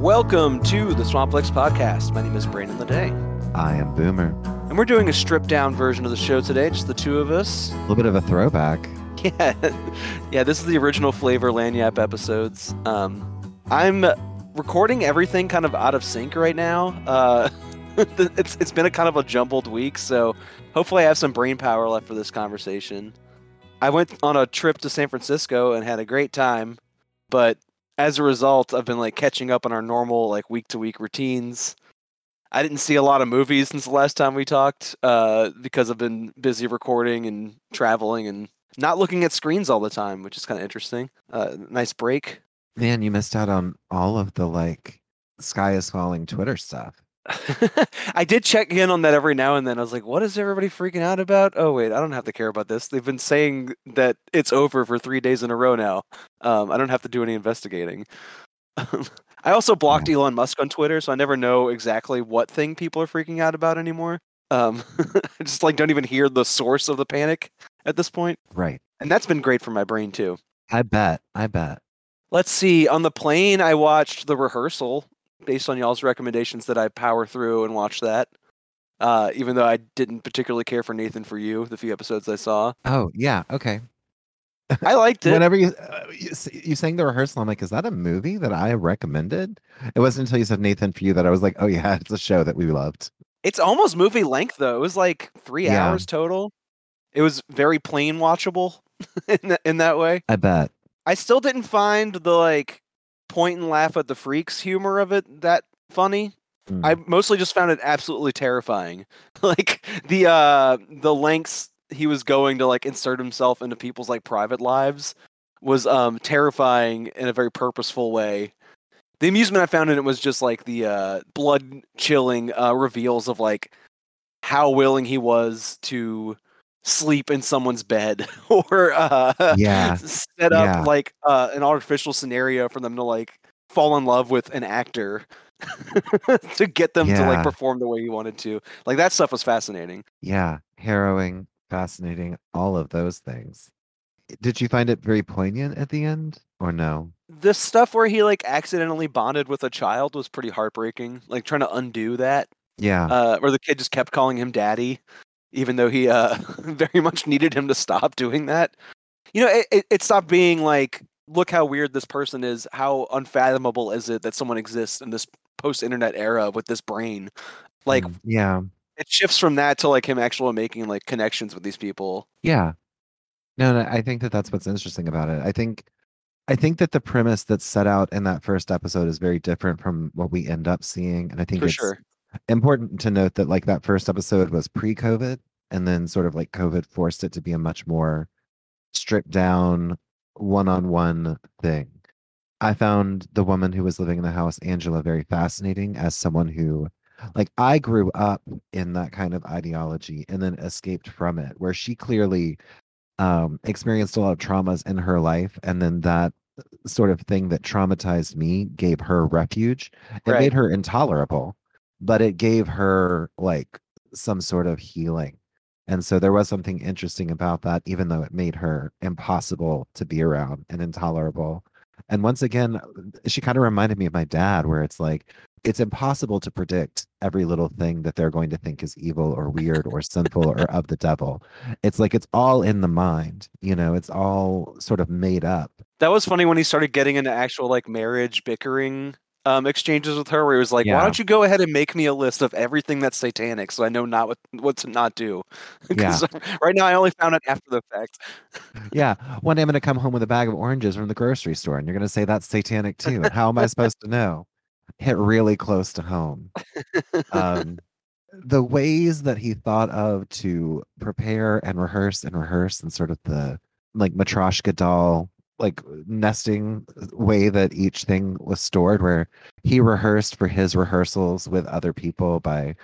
Welcome to the Swampflix podcast. My name is Brandon Ledet, I am Boomer. and we're doing a stripped down version of the show today, just the two of us. A little bit of a throwback. Yeah, yeah. This is the original Flavor Lagniappe episodes. Um, I'm recording everything kind of out of sync right now. Uh, it's it's been a kind of a jumbled week, so hopefully I have some brain power left for this conversation. I went on a trip to San Francisco and had a great time, but as a result, I've been like catching up on our normal like week to week routines. I didn't see a lot of movies since the last time we talked uh, because I've been busy recording and traveling and not looking at screens all the time, which is kind of interesting. Uh, nice break. Man, you missed out on all of the like sky is falling Twitter stuff. I did check in on that every now and then. I was like, what is everybody freaking out about? Oh, wait, I don't have to care about this. They've been saying that it's over for three days in a row now. Um, I don't have to do any investigating. I also blocked Elon Musk on Twitter, so I never know exactly what thing people are freaking out about anymore. Um, I just like don't even hear the source of the panic at this point. Right. And that's been great for my brain too. I bet. I bet. Let's see. On the plane, I watched the rehearsal based on y'all's recommendations that I power through and watch that. Uh, even though I didn't particularly care for Nathan for You, the few episodes I saw, Oh, yeah. Okay. I liked it. Whenever you, uh, you you sang the rehearsal, I'm like, is that a movie that I recommended? It wasn't until you said Nathan for you that I was like, oh yeah, it's a show that we loved. It's almost movie length though. It was like three Yeah. hours total. It was very plane watchable in that, in that way. I bet. I still didn't find the like point and laugh at the freaks humor of it that funny. Mm. I mostly just found it absolutely terrifying. like the uh the lengths he was going to like insert himself into people's like private lives was um terrifying in a very purposeful way. The amusement I found in it was just like the uh blood chilling uh reveals of like how willing he was to sleep in someone's bed or uh Yeah. set up Yeah. like uh an artificial scenario for them to like fall in love with an actor to get them to like perform the way he wanted to. Like that stuff was fascinating. Yeah. Harrowing, fascinating, all of those things. Did you find it very poignant at the end or no? The stuff where he like accidentally bonded with a child was pretty heartbreaking. Like trying to undo that. Yeah. Uh where the kid just kept calling him daddy even though he uh very much needed him to stop doing that. You know, it, it, stopped being like look how weird this person is. How unfathomable is it that someone exists in this post-internet era with this brain? Like Mm, yeah. it shifts from that to like him actually making like connections with these people. Yeah. No, no, I think that that's what's interesting about it. I think I think that the premise that's set out in that first episode is very different from what we end up seeing and I think For it's sure. Important to note that like that first episode was pre-COVID and then sort of like COVID forced it to be a much more stripped down one-on-one thing. I found the woman who was living in the house, Angela, very fascinating as someone who like I grew up in that kind of ideology and then escaped from it, where she clearly um, experienced a lot of traumas in her life, and then that sort of thing that traumatized me gave her refuge. It Right. made her intolerable, but it gave her like some sort of healing. And so there was something interesting about that, even though it made her impossible to be around and intolerable. And once again, she kind of reminded me of my dad, where it's like, it's impossible to predict every little thing that they're going to think is evil or weird or sinful or of the devil. It's like it's all in the mind, you know, it's all sort of made up. That was funny when he started getting into actual like marriage bickering um exchanges with her where he was like, Why don't you go ahead and make me a list of everything that's satanic so I know not what what to not do? 'Cause right now I only found it after the fact. Yeah. One day I'm going to come home with a bag of oranges from the grocery store and you're going to say that's satanic too. And how am I supposed to know? Hit really close to home. Um, the ways that he thought of to prepare and rehearse and rehearse and sort of the like Matryoshka doll like nesting way that each thing was stored where he rehearsed for his rehearsals with other people by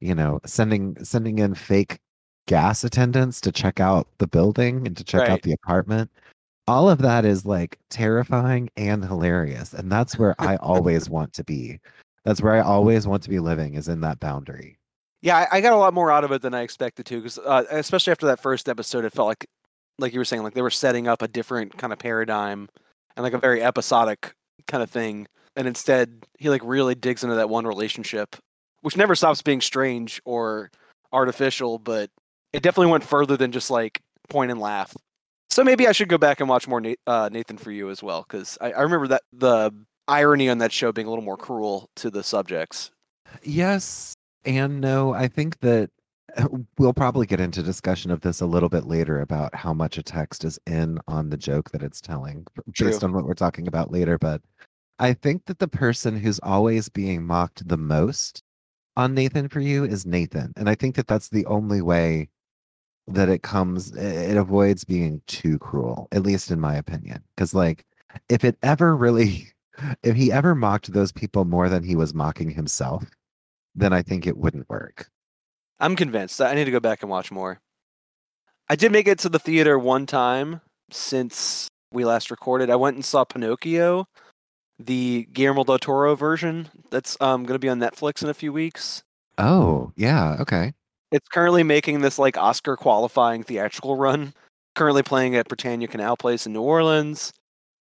you know sending sending in fake gas attendants to check out the building and to check Right. out the apartment. All of that is like terrifying and hilarious and that's where i always want to be. That's where i always want to be living is in that boundary. Yeah, I, I got a lot more out of it than I expected to, because uh, especially after that first episode, it felt like, like you were saying, like they were setting up a different kind of paradigm and like a very episodic kind of thing and instead he like really digs into that one relationship, which never stops being strange or artificial, but it definitely went further than just like point and laugh. So maybe I should go back and watch more uh, Nathan for you as well, because I, I remember that the irony on that show being a little more cruel to the subjects. Yes and no. I think that we'll probably get into discussion of this a little bit later about how much a text is in on the joke that it's telling True. based on what we're talking about later. But I think that the person who's always being mocked the most on Nathan for you is Nathan. And I think that that's the only way that it comes, it avoids being too cruel, at least in my opinion. Because, like, if it ever really, if he ever mocked those people more than he was mocking himself, then I think it wouldn't work. I'm convinced. I need to go back and watch more. I did make it to the theater one time since we last recorded. I went and saw Pinocchio, the Guillermo del Toro version that's um, going to be on Netflix in a few weeks. Oh, yeah. Okay. It's currently making this like Oscar qualifying theatrical run. Currently playing at Prytania Canal Place in New Orleans.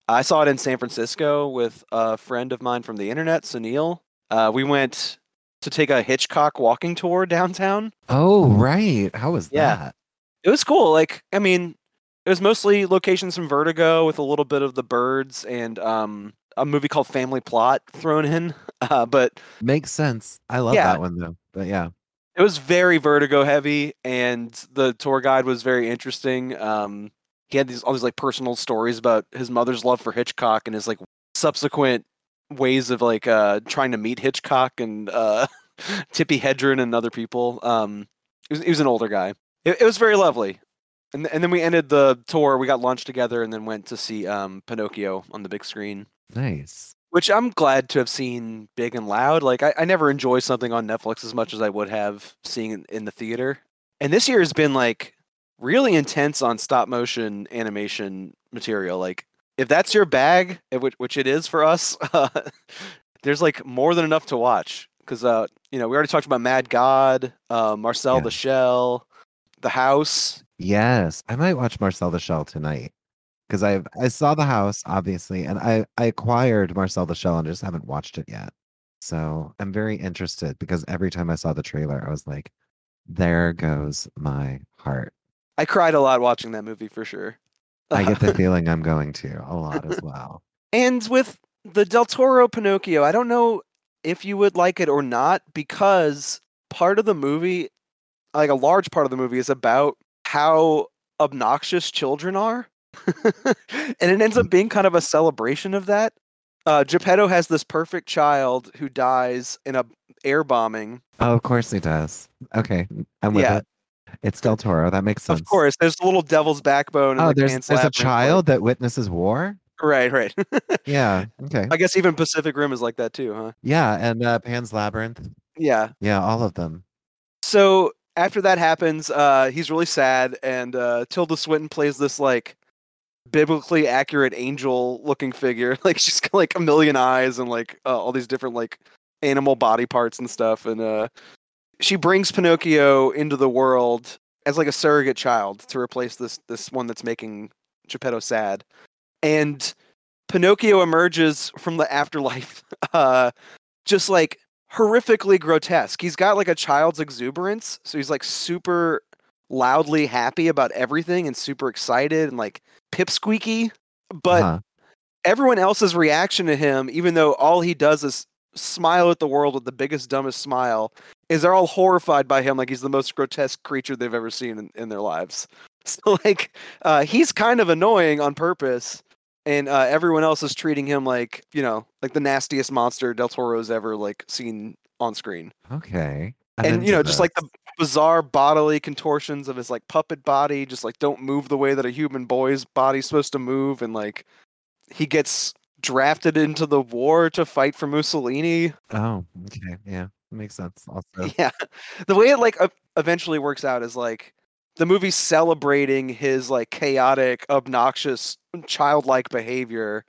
I saw it in San Francisco with a friend of mine from the internet, Sunil. Uh, we went to take a Hitchcock walking tour downtown. Oh, right. How was Yeah. that? It was cool. Like, I mean, it was mostly locations from Vertigo with a little bit of the birds and um, a movie called Family Plot thrown in. Uh, but Makes sense. I love Yeah. that one though. But yeah. it was very Vertigo heavy, and the tour guide was very interesting. Um, he had these all these like personal stories about his mother's love for Hitchcock and his like subsequent ways of like uh, trying to meet Hitchcock and uh, Tippi Hedren and other people. Um, he was, he was an older guy. It, it was very lovely. And, and then we ended the tour. We got lunch together and then went to see um, Pinocchio on the big screen, Nice. which I'm glad to have seen big and loud. Like, I, I never enjoy something on Netflix as much as I would have seeing it in the theater. And this year has been like really intense on stop motion animation material. Like, if that's your bag, eh, which, which it is for us, uh, there's like more than enough to watch. Because, uh, you know, we already talked about Mad God, uh, Marcel Yeah. the Shell, The House. Yes. I might watch Marcel the Shell tonight. Because I I saw the house, obviously, and I, I acquired Marcel the Shell and just haven't watched it yet. So I'm very interested because every time I saw the trailer, I was like, there goes my heart. I cried a lot watching that movie for sure. I get the feeling I'm going to a lot as well. And with the Del Toro Pinocchio, I don't know if you would like it or not because part of the movie, like a large part of the movie, is about how obnoxious children are. and it ends up being kind of a celebration of that. Uh, Geppetto has this perfect child who dies in a air bombing. Oh, of course he does. Okay. I'm with Yeah. it. It's Del Toro. That makes sense. Of course, there's a little devil's backbone. Oh, like, there's there's a child that witnesses war? Right, right. Yeah. Okay. I guess even Pacific Rim is like that too, huh? Yeah, and uh, Pan's Labyrinth. Yeah. Yeah, all of them. So after that happens, uh, he's really sad, and uh, Tilda Swinton plays this like biblically accurate angel-looking figure. Like she's got like a million eyes and like uh, all these different like animal body parts and stuff. And uh, she brings Pinocchio into the world as like a surrogate child to replace this this one that's making Geppetto sad. And Pinocchio emerges from the afterlife, uh, just like horrifically grotesque. He's got like a child's exuberance, so he's like super loudly happy about everything and super excited and like pipsqueaky. But Uh-huh. everyone else's reaction to him, even though all he does is smile at the world with the biggest, dumbest smile, is they're all horrified by him like he's the most grotesque creature they've ever seen in, in their lives. So like uh, he's kind of annoying on purpose, and uh, everyone else is treating him like you know like the nastiest monster Del Toro's ever like seen on screen. Okay. I'm and you know just like the bizarre bodily contortions of his like puppet body just like don't move the way that a human boy's body's supposed to move and like he gets drafted into the war to fight for Mussolini. Oh, okay. Yeah. Makes sense. Also. Yeah. The way it like eventually works out is like the movie celebrating his like chaotic, obnoxious, childlike behavior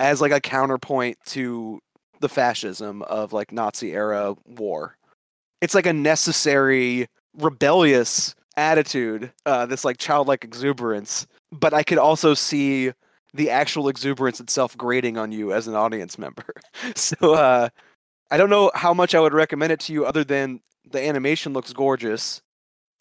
as like a counterpoint to the fascism of like Nazi era war. It's like a necessary rebellious attitude, uh, this like childlike exuberance. But I could also see the actual exuberance itself grating on you as an audience member. so uh, I don't know how much I would recommend it to you other than the animation looks gorgeous.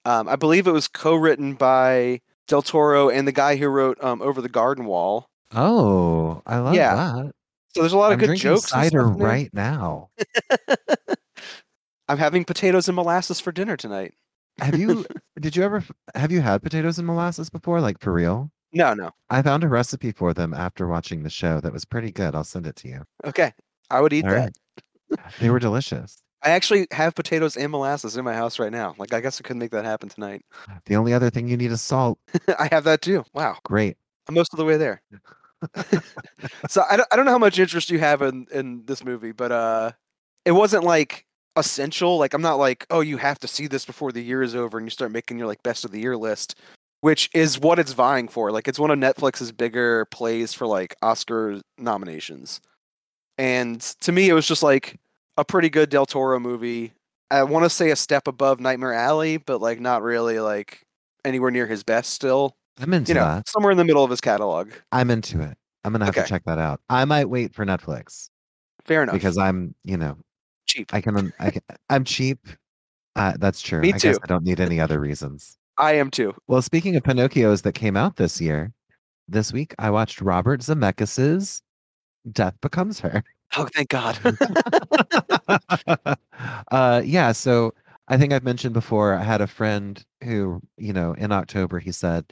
Um, I believe it was co-written by Del Toro and the guy who wrote um, Over the Garden Wall. Oh, I love Yeah. that. So there's a lot of I'm good drinking jokes. cider stuff in there. right now. I'm having potatoes and molasses for dinner tonight. Have you? did you ever? Have you had potatoes and molasses before? Like for real? No, no. I found a recipe for them after watching the show that was pretty good. I'll send it to you. Okay, I would eat All that. right. They were delicious. I actually have potatoes and molasses in my house right now. Like I guess I could make that happen tonight. The only other thing you need is salt. I have that too. Wow, Great. I'm most of the way there. so I don't, I don't know how much interest you have in in this movie, but uh, it wasn't like essential. Like I'm not like, oh, you have to see this before the year is over and you start making your like best of the year list, which is what it's vying for. Like it's one of Netflix's bigger plays for like Oscar nominations. And to me, it was just like a pretty good Del Toro movie. I want to say a step above Nightmare Alley, but like not really like anywhere near his best still. I'm into You know, that. somewhere in the middle of his catalog. I'm into it. I'm gonna have Okay. to check that out. I might wait for Netflix Fair enough. because I'm, you know, cheap. I can, I can I'm cheap. Uh, that's true. Me I guess too. I don't need any other reasons. I am too. Well, speaking of Pinocchios that came out this year, this week I watched Robert Zemeckis's Death Becomes Her. Oh, thank God. uh, yeah, so I think I've mentioned before, I had a friend who, you know, in October, he said,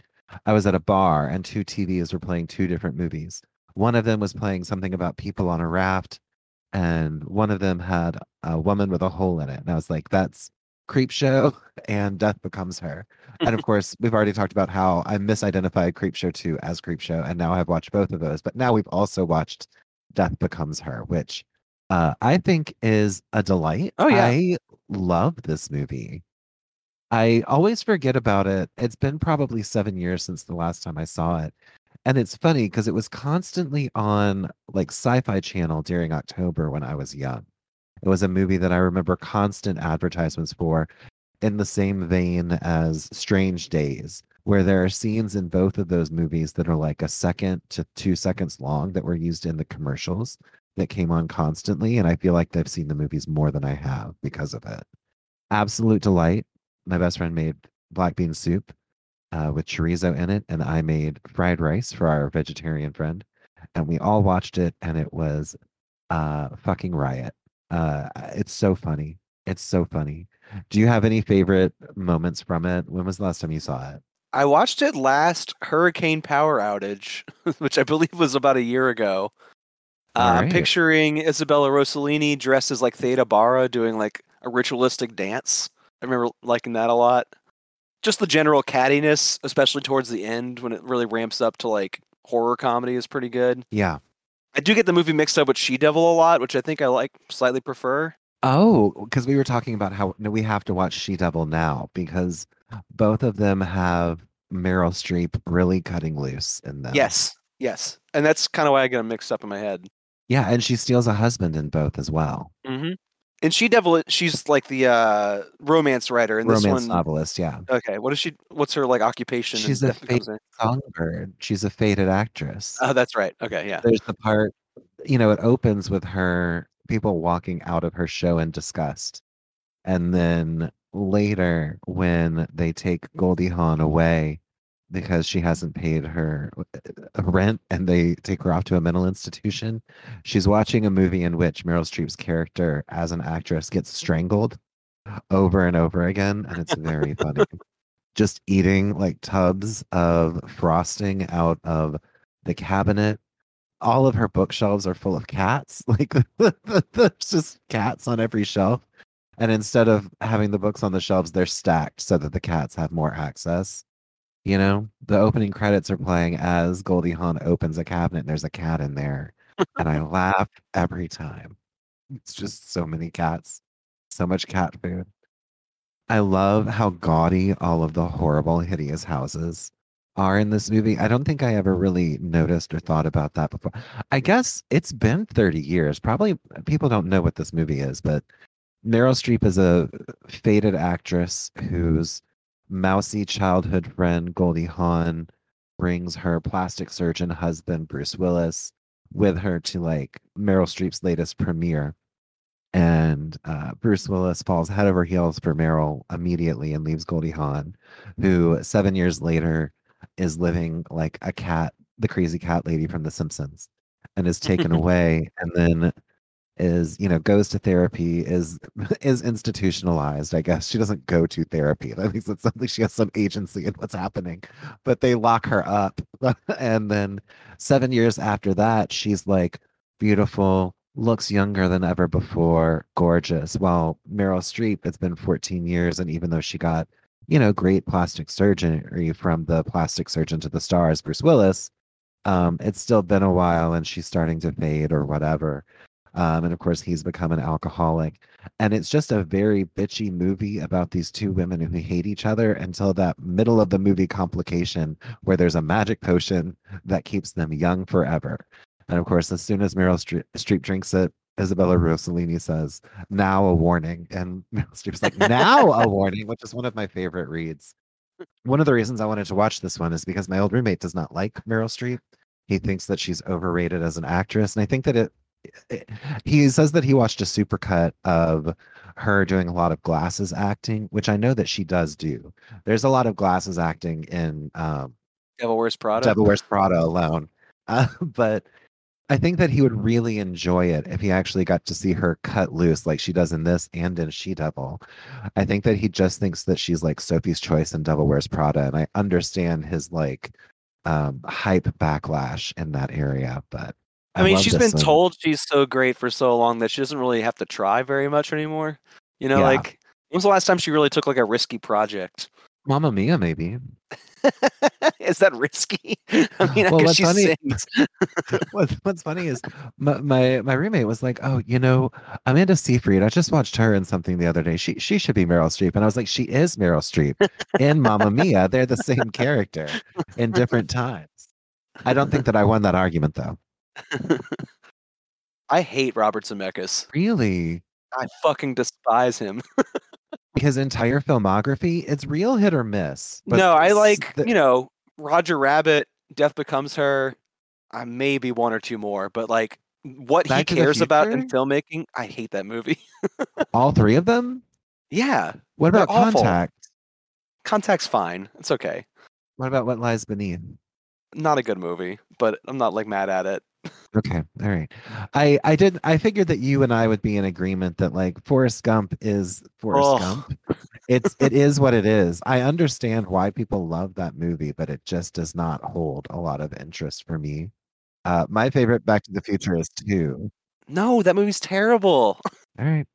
I was at a bar and two TVs were playing two different movies. One of them was playing something about people on a raft, and one of them had a woman with a hole in it. And I was like, that's Creep Show and Death Becomes Her. and of course, we've already talked about how I misidentified Creep Show 2 as Creep Show, and now I've watched both of those. But now we've also watched Death Becomes Her, which uh, I think is a delight. Oh, yeah. I love this movie. I always forget about it. It's been probably seven years since the last time I saw it. And it's funny because it was constantly on like Sci Fi Channel during October when I was young. It was a movie that I remember constant advertisements for in the same vein as Strange Days, where there are scenes in both of those movies that are like a second to two seconds long that were used in the commercials that came on constantly. And I feel like they've seen the movies more than I have because of it. Absolute delight. My best friend made black bean soup uh, with chorizo in it, and I made fried rice for our vegetarian friend. And we all watched it, and it was uh, fucking riot. Uh, it's so funny. It's so funny. Do you have any favorite moments from it? When was the last time you saw it? I watched it last Hurricane Power Outage, which I believe was about a year ago. Uh, I'm picturing Isabella Rossellini dressed as like Theda Bara doing like a ritualistic dance. I remember liking that a lot. Just the general cattiness, especially towards the end when it really ramps up to like horror comedy, is pretty good. Yeah. I do get the movie mixed up with She Devil a lot, which I think I like slightly prefer. Oh, because we were talking about how no, we have to watch She Devil now because both of them have Meryl Streep really cutting loose in them. Yes, yes, and that's kind of why I get them mixed up in my head. Yeah, and she steals a husband in both as well. Mm-hmm. And She Devil, she's like the uh, romance writer, and Romance this one. novelist, yeah. Okay, what is she? What's her like occupation? She's a Her? Songbird. She's a fated actress. Oh, that's right. Okay, yeah. There's the part, you know, it opens with her people walking out of her show in disgust. And then later, when they take Goldie Hawn away because she hasn't paid her uh, rent and they take her off to a mental institution, she's watching a movie in which Meryl Streep's character as an actress gets strangled over and over again. And it's very funny. Just eating like tubs of frosting out of the cabinet all of her bookshelves are full of cats. Like there's just cats on every shelf. And instead of having the books on the shelves, they're stacked so that the cats have more access. You know, the opening credits are playing as Goldie Hawn opens a cabinet and there's a cat in there. and I laugh every time. It's just so many cats, so much cat food. I love how gaudy all of the horrible, hideous houses are in this movie. I don't think I ever really noticed or thought about that before. I guess it's been 30 years. Probably uh, people don't know what this movie is, but Meryl Streep is a uh, faded actress whose mousy childhood friend, Goldie Hawn, brings her plastic surgeon husband Bruce Willis with her to like Meryl Streep's latest premiere. And uh, Bruce Willis falls head over heels for Meryl immediately and leaves Goldie Hawn, who seven years later is living like a cat, the crazy cat lady from The Simpsons, and is taken away. And then is you know goes to therapy is is institutionalized i guess. She doesn't go to therapy. That means it's something she has some agency in what's happening. But they lock her up and then seven years after that she's like beautiful looks younger than ever before gorgeous. While meryl streep it's been 14 years and even though she got you know great plastic surgery from the plastic surgeon to the stars bruce willis um, it's still been a while and she's starting to fade or whatever um, and of course, he's become an alcoholic. And it's just a very bitchy movie about these two women who hate each other until that middle of the movie complication where there's a magic potion that keeps them young forever. And of course, as soon as Meryl Streep, Streep drinks it, Isabella Rossellini says, now a warning. And Meryl Streep's like, now a warning, which is one of my favorite reads. One of the reasons I wanted to watch this one is because my old roommate does not like Meryl Streep. He thinks that she's overrated as an actress. And I think that it he says that he watched a supercut of her doing a lot of glasses acting, which I know that she does do. There's a lot of glasses acting in um, Devil Wears Prada. Devil Wears Prada alone, uh, but I think that he would really enjoy it if he actually got to see her cut loose like she does in this and in She Devil. I think that he just thinks that she's like Sophie's Choice in Devil Wears Prada, and I understand his like um, hype backlash in that area, but I, mean, she's been told she's so great for so long that she doesn't really have to try very much anymore. You know, yeah. like when was the last time she really took like a risky project? Mamma Mia, maybe. is that risky? I mean, well, what's funny, what's, what's funny is my, my, my roommate was like, "Oh, you know, Amanda Seyfried. I just watched her in something the other day. She she should be Meryl Streep." And I was like, "She is Meryl Streep in Mamma Mia. They're the same character in different times." I don't think that I won that argument though. I hate Robert Zemeckis. Really? I fucking despise him. His entire filmography, it's real hit or miss. no, I like, the... you know, Roger Rabbit, Death Becomes Her, uh, maybe one or two more, but like what Back he cares about in filmmaking, I hate that movie. All three of them? Yeah. What about Contact? Contact's fine. It's okay. What about What Lies Beneath? Not a good movie, but I'm not like mad at it. Okay, all right. I I did I figured that you and I would be in agreement that like Forrest Gump is Forrest oh. Gump. It's it is what it is. I understand why people love that movie, but it just does not hold a lot of interest for me. Uh, my favorite Back to the Future is two. No, that movie's terrible. All right.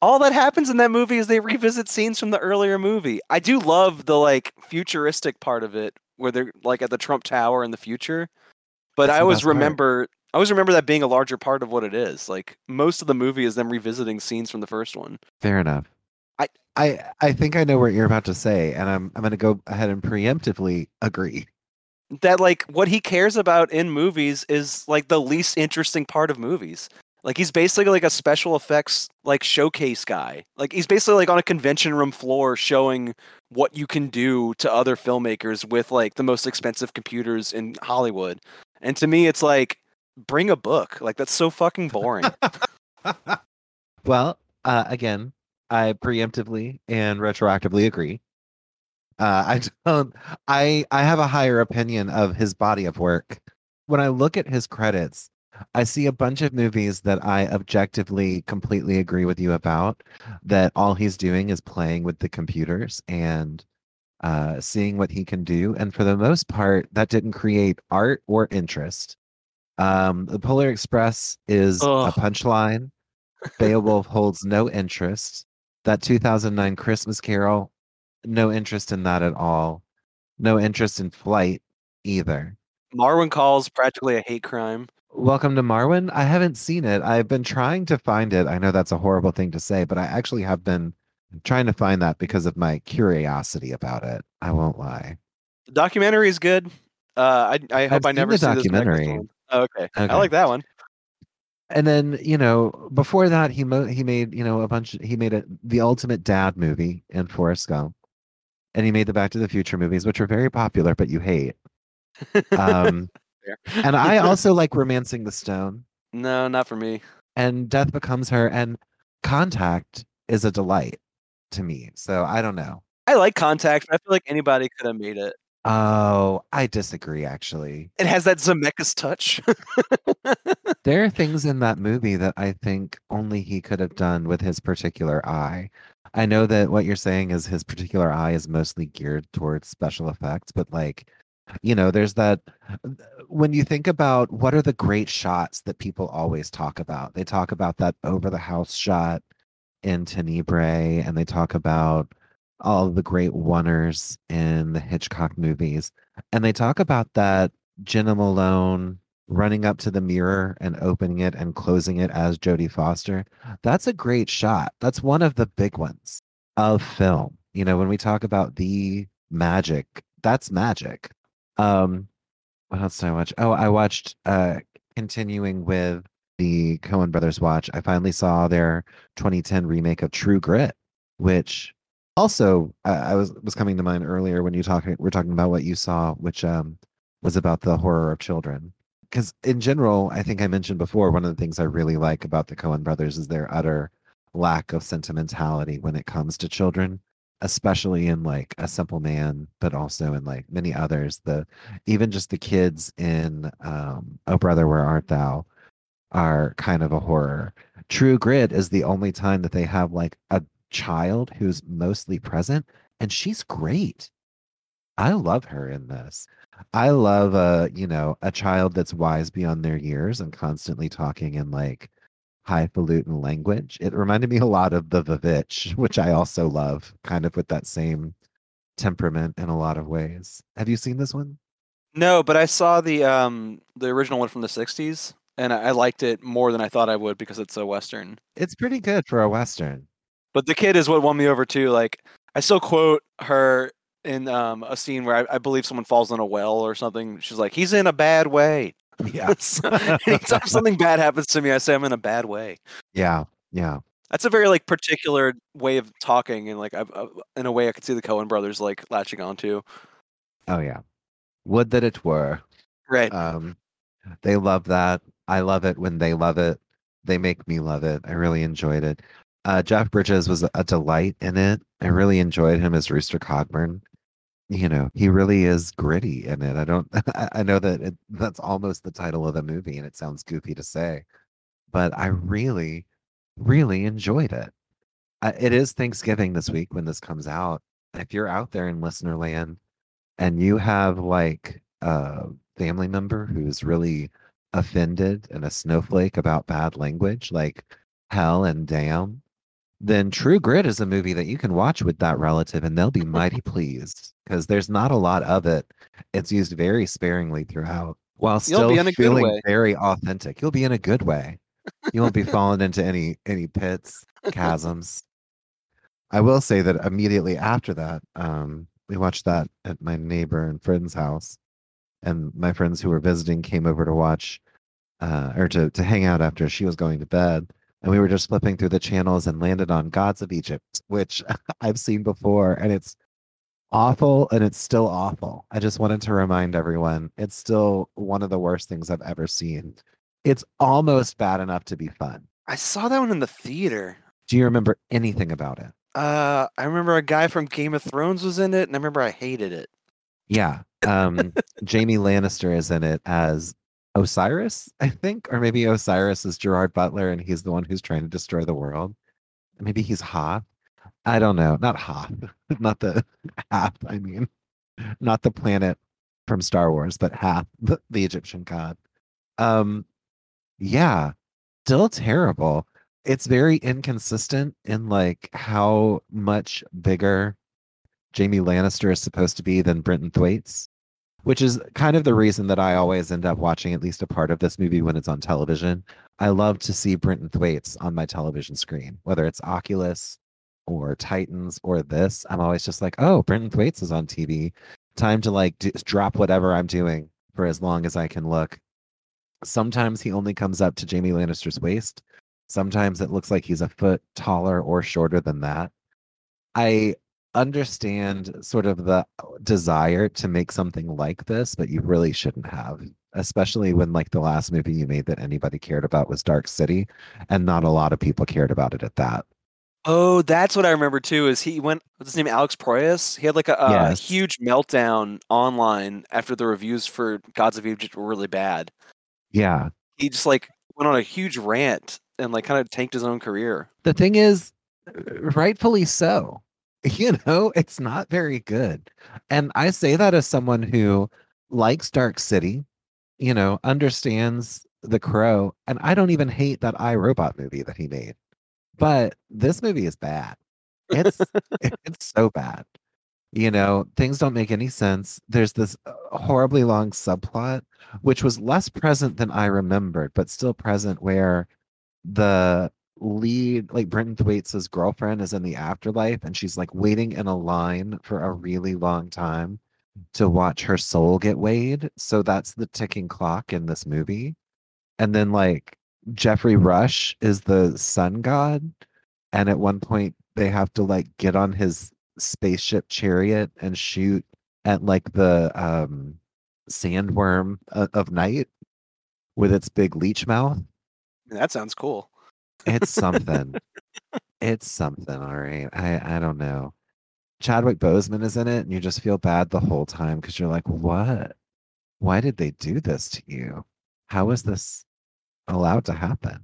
All that happens in that movie is they revisit scenes from the earlier movie. I do love the like futuristic part of it where they're like at the Trump Tower in the future. But That's I always remember part. I always remember that being a larger part of what it is. Like most of the movie is them revisiting scenes from the first one. Fair enough. I I I think I know what you're about to say, and I'm I'm going to go ahead and preemptively agree. That like what he cares about in movies is like the least interesting part of movies. Like he's basically like a special effects like showcase guy. Like he's basically like on a convention room floor showing what you can do to other filmmakers with like the most expensive computers in Hollywood. And to me it's like bring a book. Like that's so fucking boring. well, uh, again, I preemptively and retroactively agree. Uh, I don't. I I have a higher opinion of his body of work. When I look at his credits, I see a bunch of movies that I objectively completely agree with you about. That all he's doing is playing with the computers and uh, seeing what he can do. And for the most part, that didn't create art or interest. Um, the Polar Express is a punchline. Beowulf holds no interest. That 2009 Christmas Carol, no interest in that at all. No interest in Flight either. Marwen calls practically a hate crime. Welcome to Marwen. I haven't seen it. I've been trying to find it. I know that's a horrible thing to say, but I actually have been trying to find that because of my curiosity about it. I won't lie. The documentary is good. Uh, I I hope I never see the documentary. Oh, okay. okay. I like that one. And then you know, before that, he mo- he made you know a bunch. He made a the ultimate dad movie in Forrest Gump, and he made the Back to the Future movies, which are very popular, but you hate. Um, and I also like Romancing the Stone. No, not for me. And Death Becomes Her and Contact is a delight to me. So I don't know. I like Contact. I feel like anybody could have made it. Oh, I disagree actually. It has that Zemeckis touch. there are things in that movie that I think only he could have done with his particular eye. I know that what you're saying is his particular eye is mostly geared towards special effects, but like, you know, there's that when you think about what are the great shots that people always talk about, they talk about that over the house shot in Tenebrae, and they talk about all the great oneers in the Hitchcock movies. And they talk about that Jena Malone running up to the mirror and opening it and closing it as Jodie Foster. That's a great shot. That's one of the big ones of film. You know, when we talk about the magic, that's magic. Um, what else did I watch? Oh, I watched uh continuing with the Coen Brothers watch. I finally saw their 2010 remake of True Grit, which also I was was coming to mind earlier when you talking we're talking about what you saw, which um was about the horror of children because in general, I think I mentioned before, one of the things I really like about the Coen brothers is their utter lack of sentimentality when it comes to children, especially in like A Simple Man, but also in like many others. The even just the kids in um, Oh Brother, Where Art Thou are kind of a horror. True Grit is the only time that they have like a child who's mostly present, and she's great. I love her in this. I love a you know a child that's wise beyond their years and constantly talking in like highfalutin language. It reminded me a lot of the VVitch, which I also love, kind of with that same temperament in a lot of ways. Have you seen this one? No, but I saw the um the original one from the '60s, and I, liked it more than I thought I would because it's a western. It's pretty good for a western. But the kid is what won me over too. Like I still quote her in um, a scene where I, I, believe someone falls in a well or something. She's like, "He's in a bad way." Yeah. anytime something bad happens to me, I say I'm in a bad way. Yeah. Yeah. That's a very like particular way of talking, and like I, uh, in a way, I could see the Coen brothers like latching onto. Oh yeah, would that it were. Right. Um, they love that. I love it when they love it. They make me love it. I really enjoyed it. Uh, Jeff Bridges was a delight in it. I really enjoyed him as Rooster Cogburn you know he really is gritty in it i don't i know that it, that's almost the title of the movie and it sounds goofy to say but i really really enjoyed it. It is thanksgiving this week when this comes out if you're out there in listener land and you have like a family member who's really offended and a snowflake about bad language like hell and damn then True Grit is a movie that you can watch with that relative and they'll be mighty pleased because there's not a lot of it. It's used very sparingly throughout while still feeling very authentic. You'll be in a good way. You won't be falling into any any pits, chasms. I will say that immediately after that, um, we watched that at my neighbor and friend's house, and my friends who were visiting came over to watch uh, or to to hang out after she was going to bed and we were just flipping through the channels and landed on Gods of Egypt, which I've seen before, and it's awful and it's still awful. I just wanted to remind everyone it's still one of the worst things I've ever seen. It's almost bad enough to be fun. I saw that one in the theater. Do you remember anything about it? Uh, I remember a guy from Game of Thrones was in it, and I remember I hated it. Yeah. Um, Jaime Lannister is in it as Osiris, I think, or maybe Osiris is Gerard Butler and he's the one who's trying to destroy the world. Maybe he's Hoth. I don't know. Not Hoth, not the Hath. I mean, not the planet from Star Wars, but Hath, the, the Egyptian god. Um, yeah, still terrible. It's very inconsistent in like how much bigger Jaime Lannister is supposed to be than Brenton Thwaites which is kind of the reason that I always end up watching at least a part of this movie when it's on television. I love to see Brenton Thwaites on my television screen, whether it's Oculus or Titans or this. I'm always just like, oh, Brenton Thwaites is on TV. Time to like do, drop whatever I'm doing for as long as I can look. Sometimes he only comes up to Jaime Lannister's waist. Sometimes it looks like he's a foot taller or shorter than that. I understand sort of the desire to make something like this, but you really shouldn't have. Especially when like the last movie you made that anybody cared about was Dark City, and not a lot of people cared about it at that. Oh, that's what I remember too. Is he went? What's his name? Alex Proyas. He had like a, a Yes. huge meltdown online after the reviews for Gods of Egypt were really bad. Yeah. He just like went on a huge rant and like kind of tanked his own career. The thing is, uh, rightfully so. You know, it's not very good. And I say that as someone who likes Dark City, you know, understands The Crow, and I don't even hate that iRobot movie that he made. But this movie is bad. It's it's so bad. You know, things don't make any sense. There's this uh, horribly long subplot, which was less present than I remembered, but still present, where the lead, like Brenton Thwaites' girlfriend, is in the afterlife and she's like waiting in a line for a really long time to watch her soul get weighed. So that's the ticking clock in this movie. And then, like, Geoffrey Rush is the sun god. And at one point, they have to like get on his spaceship chariot and shoot at like the um sandworm of night with its big leech mouth. That sounds cool. It's something. it's something, all right. I I don't know. Chadwick Boseman is in it, and you just feel bad the whole time because you're like, what? Why did they do this to you? How is this allowed to happen?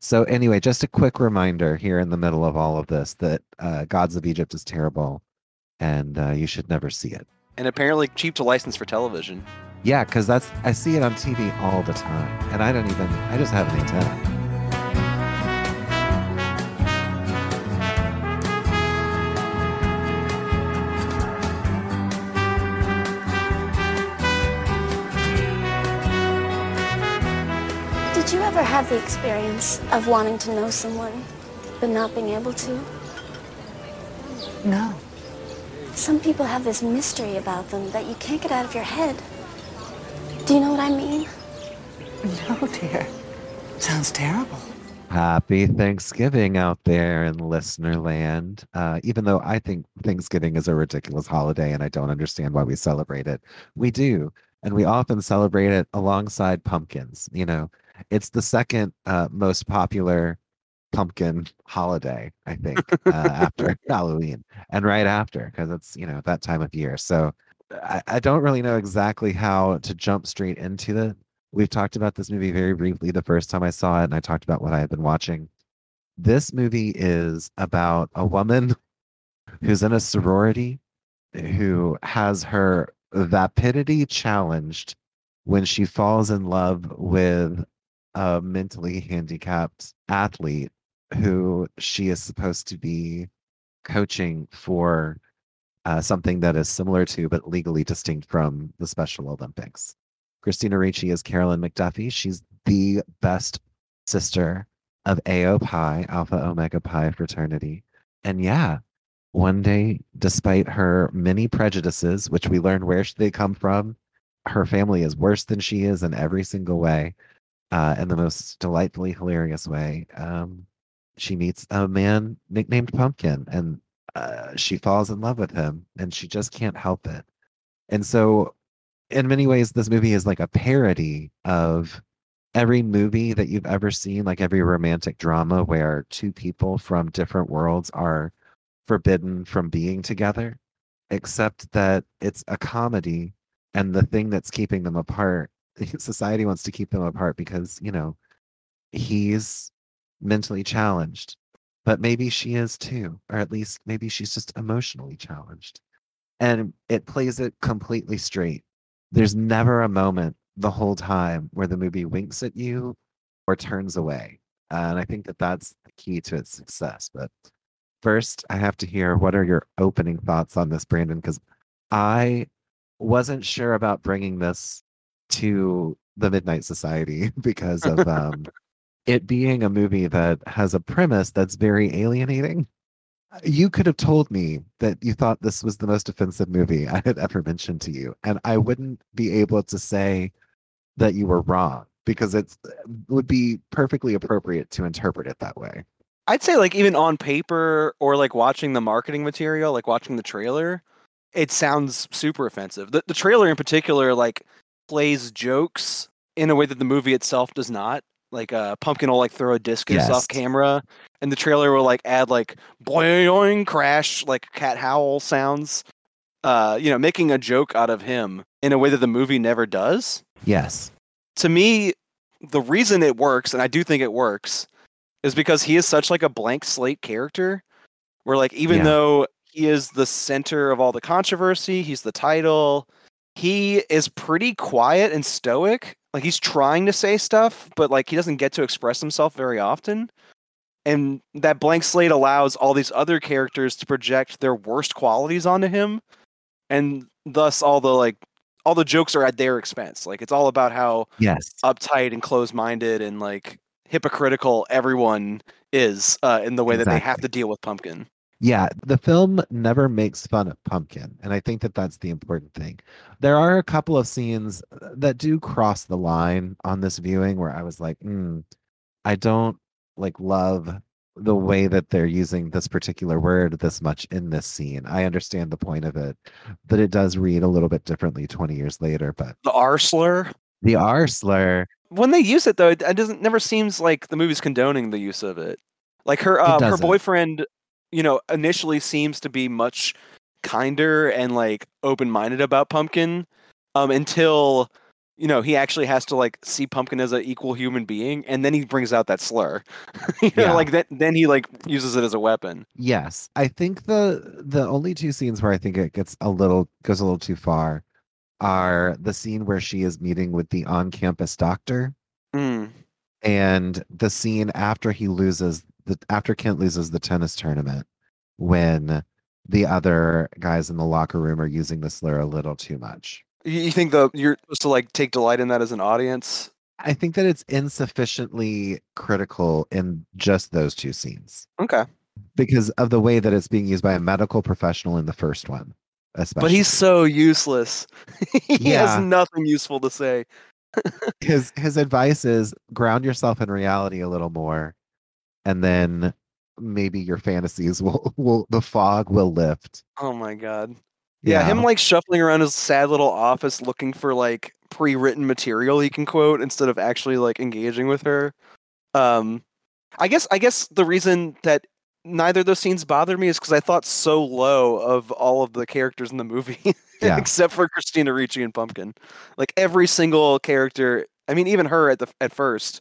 So anyway, just a quick reminder here in the middle of all of this that uh, Gods of Egypt is terrible, and uh, you should never see it. And apparently cheap to license for television. Yeah, because that's I see it on TV all the time, and I don't even I just have an antenna. You ever have the experience of wanting to know someone but not being able to? No. Some people have this mystery about them that you can't get out of your head. Do you know what I mean? No, dear. Sounds terrible. Happy Thanksgiving out there in listener land. Uh, even though I think Thanksgiving is a ridiculous holiday and I don't understand why we celebrate it, we do. And we often celebrate it alongside pumpkins. You know, it's the second uh, most popular pumpkin holiday, I think, uh, after Halloween and right after, because it's, you know, that time of year. So I, I don't really know exactly how to jump straight into it. We've talked about this movie very briefly the first time I saw it, and I talked about what I had been watching. This movie is about a woman who's in a sorority who has her vapidity challenged when she falls in love with a mentally handicapped athlete who she is supposed to be coaching for uh, something that is similar to but legally distinct from the Special Olympics. Christina Ricci is Carolyn McDuffy. She's the best sister of AO Pi, Alpha Omega Pi fraternity. And yeah, one day, despite her many prejudices, which we learn where they come from, her family is worse than she is in every single way, uh, in the most delightfully hilarious way. Um, she meets a man nicknamed Pumpkin, and uh, she falls in love with him, and she just can't help it. And so, in many ways, this movie is like a parody of every movie that you've ever seen, like every romantic drama where two people from different worlds are forbidden from being together, except that it's a comedy. And the thing that's keeping them apart, society wants to keep them apart because, you know, he's mentally challenged, but maybe she is too, or at least maybe she's just emotionally challenged. And it plays it completely straight. There's never a moment the whole time where the movie winks at you or turns away. And I think that that's the key to its success. But first, I have to hear what are your opening thoughts on this, Brandon? Because I wasn't sure about bringing this to the Midnight Society because of um, it being a movie that has a premise that's very alienating. You could have told me that you thought this was the most offensive movie I had ever mentioned to you, and I wouldn't be able to say that you were wrong because it's it would be perfectly appropriate to interpret it that way. I'd say like even on paper or like watching the marketing material, like watching the trailer, it sounds super offensive. The the trailer in particular like plays jokes in a way that the movie itself does not. Like uh Pumpkin will like throw a discus Yes. off camera and the trailer will like add like boing crash like cat howl sounds. Uh, you know, making a joke out of him in a way that the movie never does Yes. to me, the reason it works, and I do think it works, is because he is such like a blank slate character. Where like even Yeah. though he is the center of all the controversy, he's the title, he is pretty quiet and stoic. Like he's trying to say stuff, but like he doesn't get to express himself very often. And that blank slate allows all these other characters to project their worst qualities onto him. And thus all the like all the jokes are at their expense. Like it's all about how Yes. uptight and closed-minded and like hypocritical everyone is uh, in the way that they have to deal with Pumpkin. Yeah, the film never makes fun of Pumpkin, and I think that that's the important thing. There are a couple of scenes uh, that do cross the line on this viewing where I was like, mm, I don't like love the way that they're using this particular word this much in this scene. I understand the point of it, but it does read a little bit differently 20 years later. But The R slur. the R slur, When they use it though, it, it doesn't never seems like the movie's condoning the use of it. Like her um, her boyfriend, you know, initially seems to be much kinder and like open-minded about Pumpkin um until you know he actually has to like see Pumpkin as an equal human being and then he brings out that slur. you know, like that then he like uses it as a weapon. yes. I think the the only two scenes where I think it gets a little goes a little too far are the scene where she is meeting with the on-campus doctor Mm. and the scene after he loses the after Kent loses the tennis tournament when the other guys in the locker room are using the slur a little too much. You think the you're supposed to like take delight in that as an audience? I think that it's insufficiently critical in just those two scenes Okay. because of the way that it's being used by a medical professional in the first one, especially. But he's so useless. he Yeah. has nothing useful to say. his his advice is ground yourself in reality a little more, and then maybe your fantasies will will the fog will lift. Oh my god. Yeah, him like shuffling around his sad little office looking for like pre-written material he can quote instead of actually like engaging with her. Um I guess I guess the reason that neither of those scenes bothered me is because I thought so low of all of the characters in the movie. Yeah. except for Christina Ricci and Pumpkin. Like every single character, I mean even her at the at first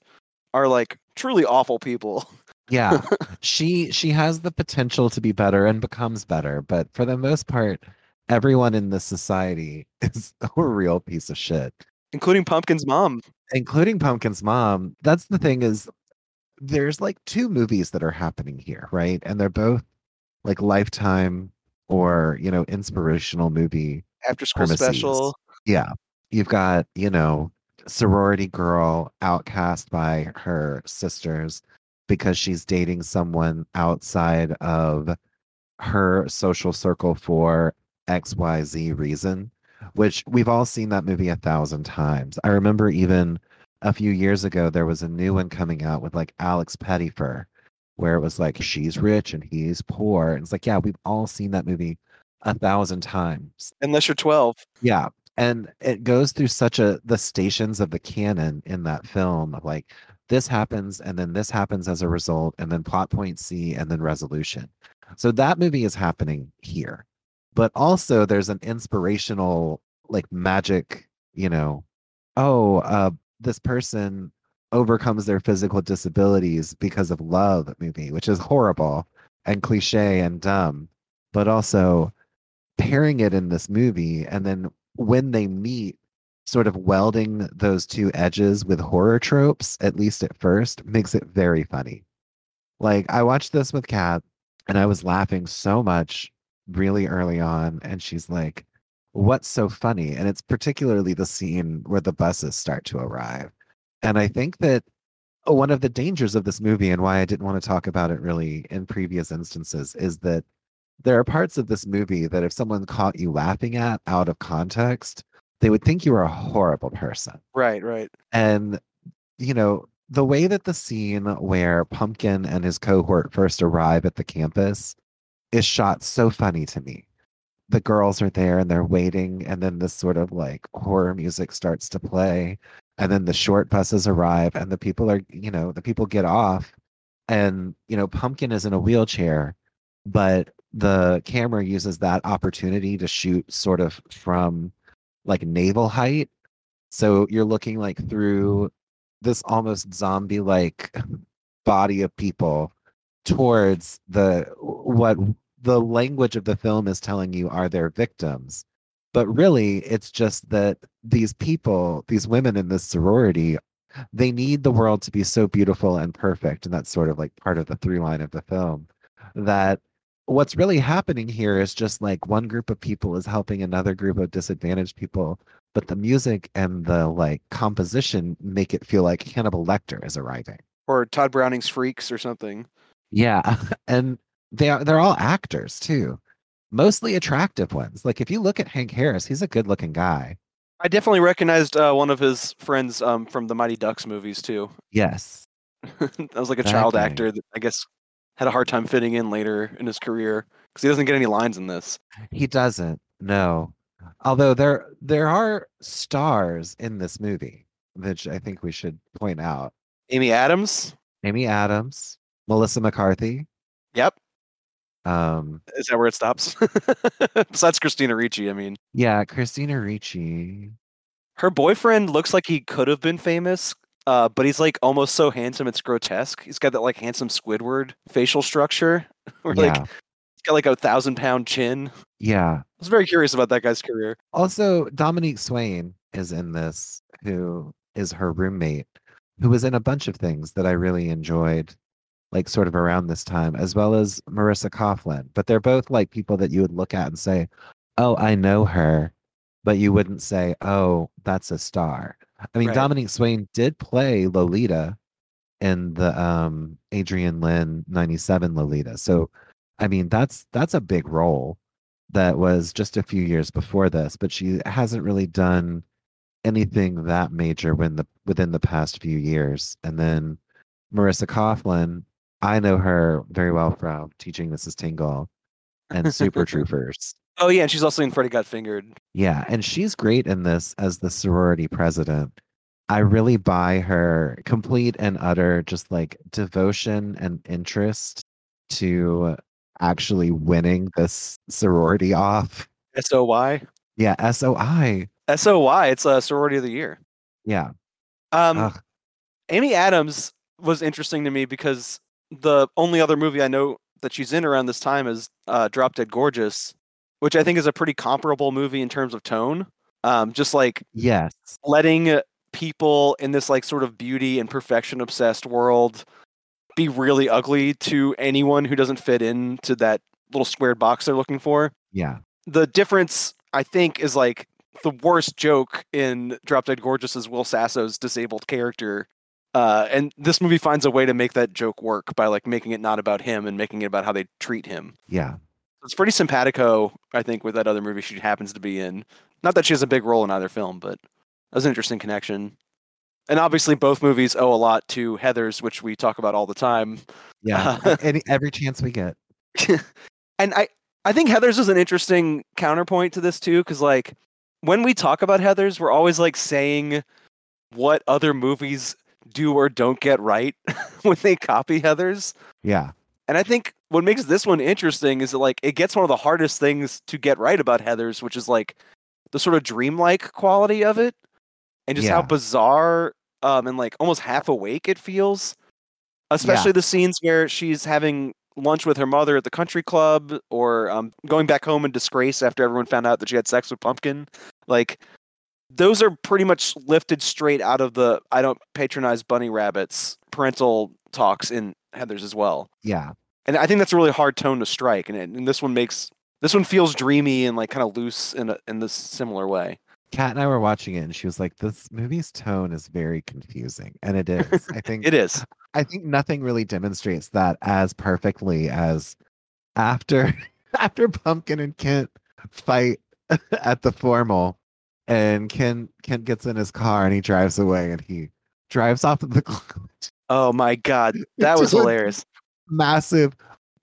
are like truly awful people. yeah she she has the potential to be better and becomes better but for the most part everyone in this society is a real piece of shit including Pumpkin's mom. including pumpkin's mom that's the thing is there's like two movies that are happening here right and they're both like lifetime or you know inspirational movie After school premises. special. yeah you've got you know sorority girl outcast by her sisters because she's dating someone outside of her social circle for xyz reason which we've all seen that movie a thousand times i remember even a few years ago there was a new one coming out with like alex pettyfer where it was like she's rich and he's poor and it's like yeah we've all seen that movie a thousand times Unless you're 12. yeah. And it goes through such a the stations of the canon in that film of like this happens and then this happens as a result and then plot point C and then resolution. So that movie is happening here. But also there's an inspirational like magic, you know, oh, uh this person overcomes their physical disabilities because of love movie, which is horrible and cliche and dumb, but also pairing it in this movie and then when they meet sort of welding those two edges with horror tropes at least at first makes it very funny. Like i watched this with kat and i was laughing so much really early on and she's like what's so funny? And it's particularly the scene where the buses start to arrive. And i think that one of the dangers of this movie and why i didn't want to talk about it really in previous instances is that there are parts of this movie that if someone caught you laughing at out of context, they would think you were a horrible person. Right, right. And, you know, the way that the scene where Pumpkin and his cohort first arrive at the campus is shot so funny to me. The girls are there and they're waiting, and then this sort of like horror music starts to play, and then the short buses arrive, and the people are, you know, the people get off, and you know, Pumpkin is in a wheelchair, but the camera uses that opportunity to shoot sort of from like navel height. So you're looking like through this almost zombie like body of people towards the what the language of the film is telling you are their victims but really it's just that these people these women in this sorority they need the world to be so beautiful and perfect and that's sort of like part of the through line of the film that what's really happening here is just like one group of people is helping another group of disadvantaged people but the music and the like composition make it feel like hannibal lecter is arriving. Or Tod Browning's Freaks or something. yeah and they are they're all actors too. Mostly attractive ones. Like if you look at hank harris he's a good looking guy. I definitely recognized uh, one of his friends um, from the Mighty Ducks movies too. yes. That was like a child actor that I guess had a hard time fitting in later in his career because he doesn't get any lines in this. he doesn't no although there there are stars in this movie which i think we should point out Amy Adams. amy adams melissa mccarthy Yep. um Is that where it stops? Besides Christina Ricci, I mean, yeah christina ricci her boyfriend looks like he could have been famous, uh, but he's like almost so handsome it's grotesque. He's got that like handsome Squidward facial structure, like yeah he's got like a thousand pound chin. yeah I was very curious about that guy's career. Also, Dominique Swain is in this, who is her roommate, who was in a bunch of things that I really enjoyed, like sort of around this time, as well as Marisa Coughlan. But they're both like people that you would look at and say, Oh, I know her, but you wouldn't say, Oh, that's a star. I mean, Right. Dominique Swain did play Lolita in the um Adrian Lyne 97 Lolita. So I mean that's that's a big role that was just a few years before this, but she hasn't really done anything that major when the within the past few years. And then Marisa Coughlan, I know her very well from teaching Mrs. Tingle and Super Troopers. Oh yeah, and she's also in Freddy Got Fingered. Yeah, and she's great in this as the sorority president. I really buy her complete and utter just like devotion and interest to actually winning this sorority off. S O Y. Yeah, SOI. S O Y. It's a sorority of the year. Yeah. Um, Ugh. Amy Adams was interesting to me because the only other movie I know that she's in around this time is uh, Drop Dead Gorgeous, which I think is a pretty comparable movie in terms of tone. Um, just like Yes. letting people in this like sort of beauty and perfection obsessed world be really ugly to anyone who doesn't fit into that little squared box they're looking for. Yeah. The difference, I think, is like the worst joke in Drop Dead Gorgeous is Will Sasso's disabled character. Uh, and this movie finds a way to make that joke work by like making it not about him and making it about how they treat him. Yeah. It's pretty simpatico, I think, with that other movie she happens to be in. Not that she has a big role in either film, but that was an interesting connection. And obviously, both movies owe a lot to Heathers, which we talk about all the time. Yeah. Uh, Any, every chance we get. and I, I think Heathers is an interesting counterpoint to this too, because like when we talk about Heathers, we're always like saying what other movies do or don't get right when they copy Heathers. Yeah. And I think what makes this one interesting is that like it gets one of the hardest things to get right about Heathers, which is like the sort of dreamlike quality of it, and just how bizarre um, and like almost half awake it feels. Especially the scenes where she's having lunch with her mother at the country club, or um, going back home in disgrace after everyone found out that she had sex with Pumpkin. Like those are pretty much lifted straight out of the "I don't patronize bunny rabbits" parental talks in Heathers as well Yeah. and I think that's a really hard tone to strike. And, and this one makes this one feels dreamy and like kind of loose in a, in this similar way. Kat and I were watching it and she was like, This movie's tone is very confusing. And it is. I think It is. I think nothing really demonstrates that as perfectly as after after Pumpkin and Kent fight at the formal and Kent Kent gets in his car and he drives away and he drives off of the Oh my god, that was hilarious. Massive,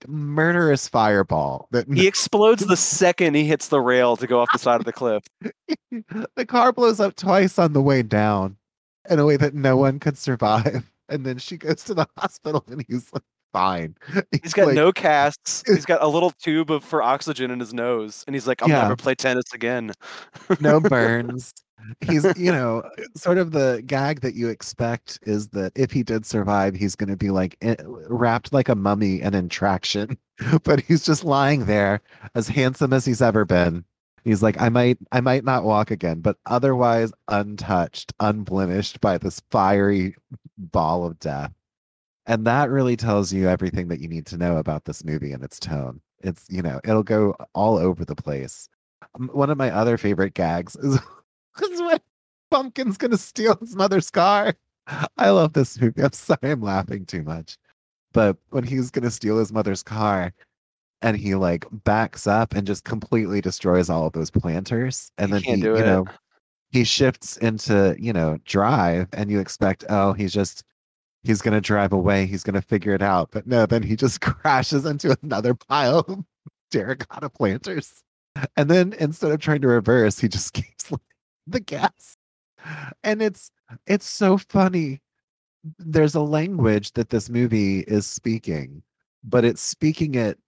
murderous fireball that He explodes the second he hits the rail to go off the side of the cliff. the car blows up twice on the way down in a way that no one could survive. And then she goes to the hospital and he's like, fine. He's got like, no casts. He's got a little tube of, for oxygen in his nose, and he's like, "I'll Yeah. never play tennis again." no burns. He's, you know, sort of the gag that you expect is that if he did survive, he's going to be like eh, wrapped like a mummy and in traction. But he's just lying there, as handsome as he's ever been. He's like, I might, I might not walk again, but otherwise untouched, unblemished by this fiery ball of death. And that really tells you everything that you need to know about this movie and its tone. It's, you know, it'll go all over the place. One of my other favorite gags is because when Pumpkin's gonna steal his mother's car. I love this movie. I'm sorry I'm laughing too much. But when he's gonna steal his mother's car and he like backs up and just completely destroys all of those planters, and He then he, you it. know, he shifts into, you know, drive, and you expect, oh, he's just he's gonna drive away, he's gonna figure it out. But no, then he just crashes into another pile of terracotta planters. And then instead of trying to reverse, he just keeps like, the gas. And it's it's so funny. There's a language that this movie is speaking, but it's speaking it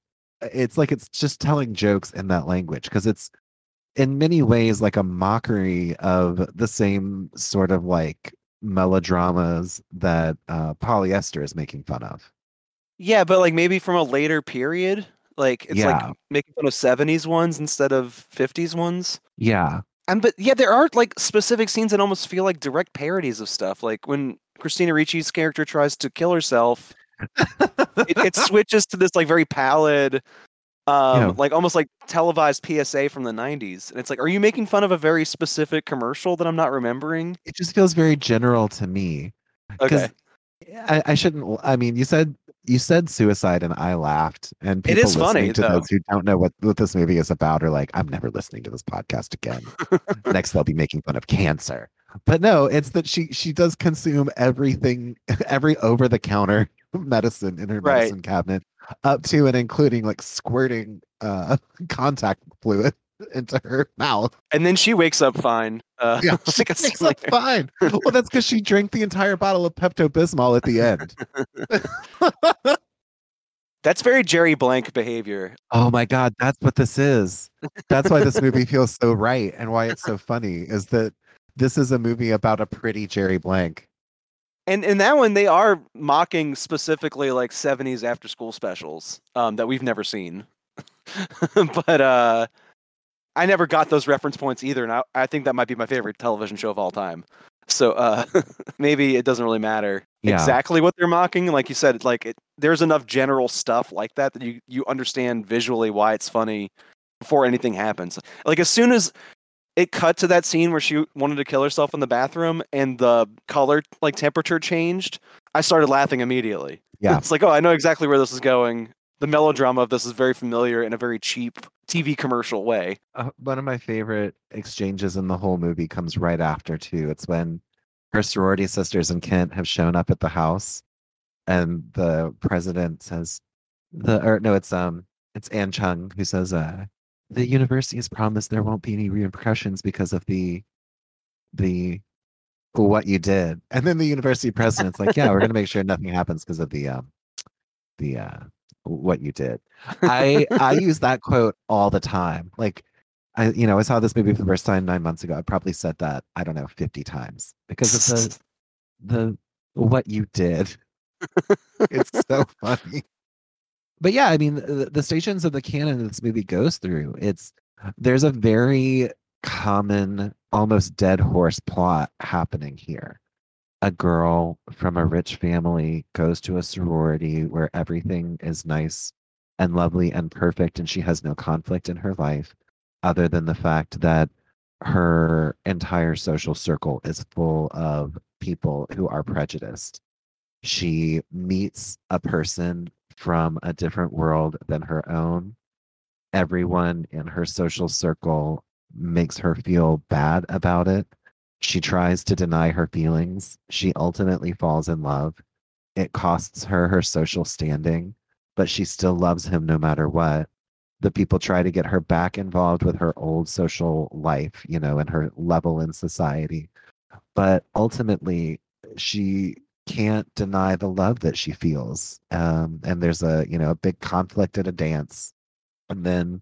it's like it's just telling jokes in that language because it's in many ways like a mockery of the same sort of like melodramas that uh, polyester is making fun of. Yeah, but like maybe from a later period. Like it's Yeah. like making fun of '70s ones instead of '50s ones. Yeah. And but yeah, there are like specific scenes that almost feel like direct parodies of stuff. Like when Christina Ricci's character tries to kill herself, it, it switches to this like very pallid, um, Yeah. like almost like televised PSA from the '90s. And it's like, are you making fun of a very specific commercial that I'm not remembering? It just feels very general to me. Okay, I, I shouldn't. I mean, you said you said suicide, and I laughed. And It people is funny, listening to though. those who don't know what, what this movie is about are like, I'm never listening to this podcast again. Next, they'll be making fun of cancer. But no, it's that she she does consume everything, every over the counter medicine in her Right. medicine cabinet, up to and including like squirting uh contact fluid into her mouth. and then she wakes up fine. Uh, Yeah, like she a makes up fine. Well, that's because she drank the entire bottle of Pepto Bismol at the end. That's very Jerry Blank behavior. Oh my god, that's what this is. That's why this movie feels so right and why it's so funny is that this is a movie about a pretty Jerry Blank. And in that one, they are mocking specifically like 70s after school specials um, that we've never seen. but uh, I never got those reference points either. And I, I think that might be my favorite television show of all time. So uh, maybe it doesn't really matter Yeah. exactly what they're mocking. Like you said, like it, there's enough general stuff like that that you, you understand visually why it's funny before anything happens. Like as soon as it cut to that scene where she wanted to kill herself in the bathroom and the color like temperature changed i started laughing immediately Yeah. it's like oh i know exactly where this is going the melodrama of this is very familiar in a very cheap tv commercial way Uh, one of my favorite exchanges in the whole movie comes right after too. It's when her sorority sisters and Kent have shown up at the house and the president says the or no, it's um it's Ann Chung who says uh the university has promised there won't be any repercussions because of the the what you did. And then the university president's like, yeah, we're gonna make sure nothing happens because of the um the uh what you did. I I use that quote all the time. Like I you know, I saw this movie for the first time nine months ago. I probably said that, I don't know, 50 times because of the the what you did. it's so funny. But yeah, I mean the, the stations of the canon this movie goes through. It's there's a very common, almost dead horse plot happening here. A girl from a rich family goes to a sorority where everything is nice and lovely and perfect, and she has no conflict in her life other than the fact that her entire social circle is full of people who are prejudiced. She meets a person from a different world than her own. Everyone in her social circle makes her feel bad about it. She tries to deny her feelings. She ultimately falls in love. it costs her her social standing, but she still loves him no matter what. The people try to get her back involved with her old social life, you know, and her level in society. But ultimately, she can't deny the love that she feels. Um, and there's a, you know, a big conflict at a dance. And then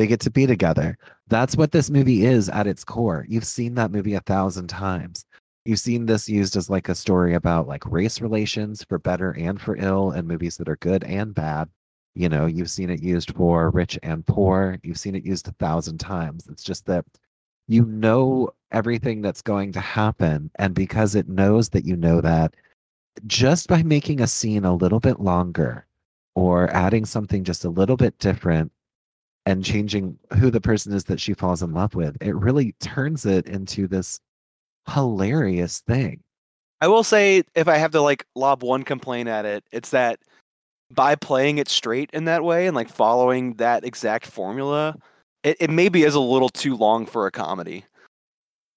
they get to be together. That's what this movie is at its core. You've seen that movie a thousand times. You've seen this used as like a story about like race relations for better and for ill and movies that are good and bad. You know, you've seen it used for rich and poor. You've seen it used a thousand times. It's just that you know everything that's going to happen. And because it knows that you know that, just by making a scene a little bit longer or adding something just a little bit different and changing who the person is that she falls in love with, it really turns it into this hilarious thing. I will say, if I have to like lob one complaint at it, it's that by playing it straight in that way and like following that exact formula, it, it maybe is a little too long for a comedy.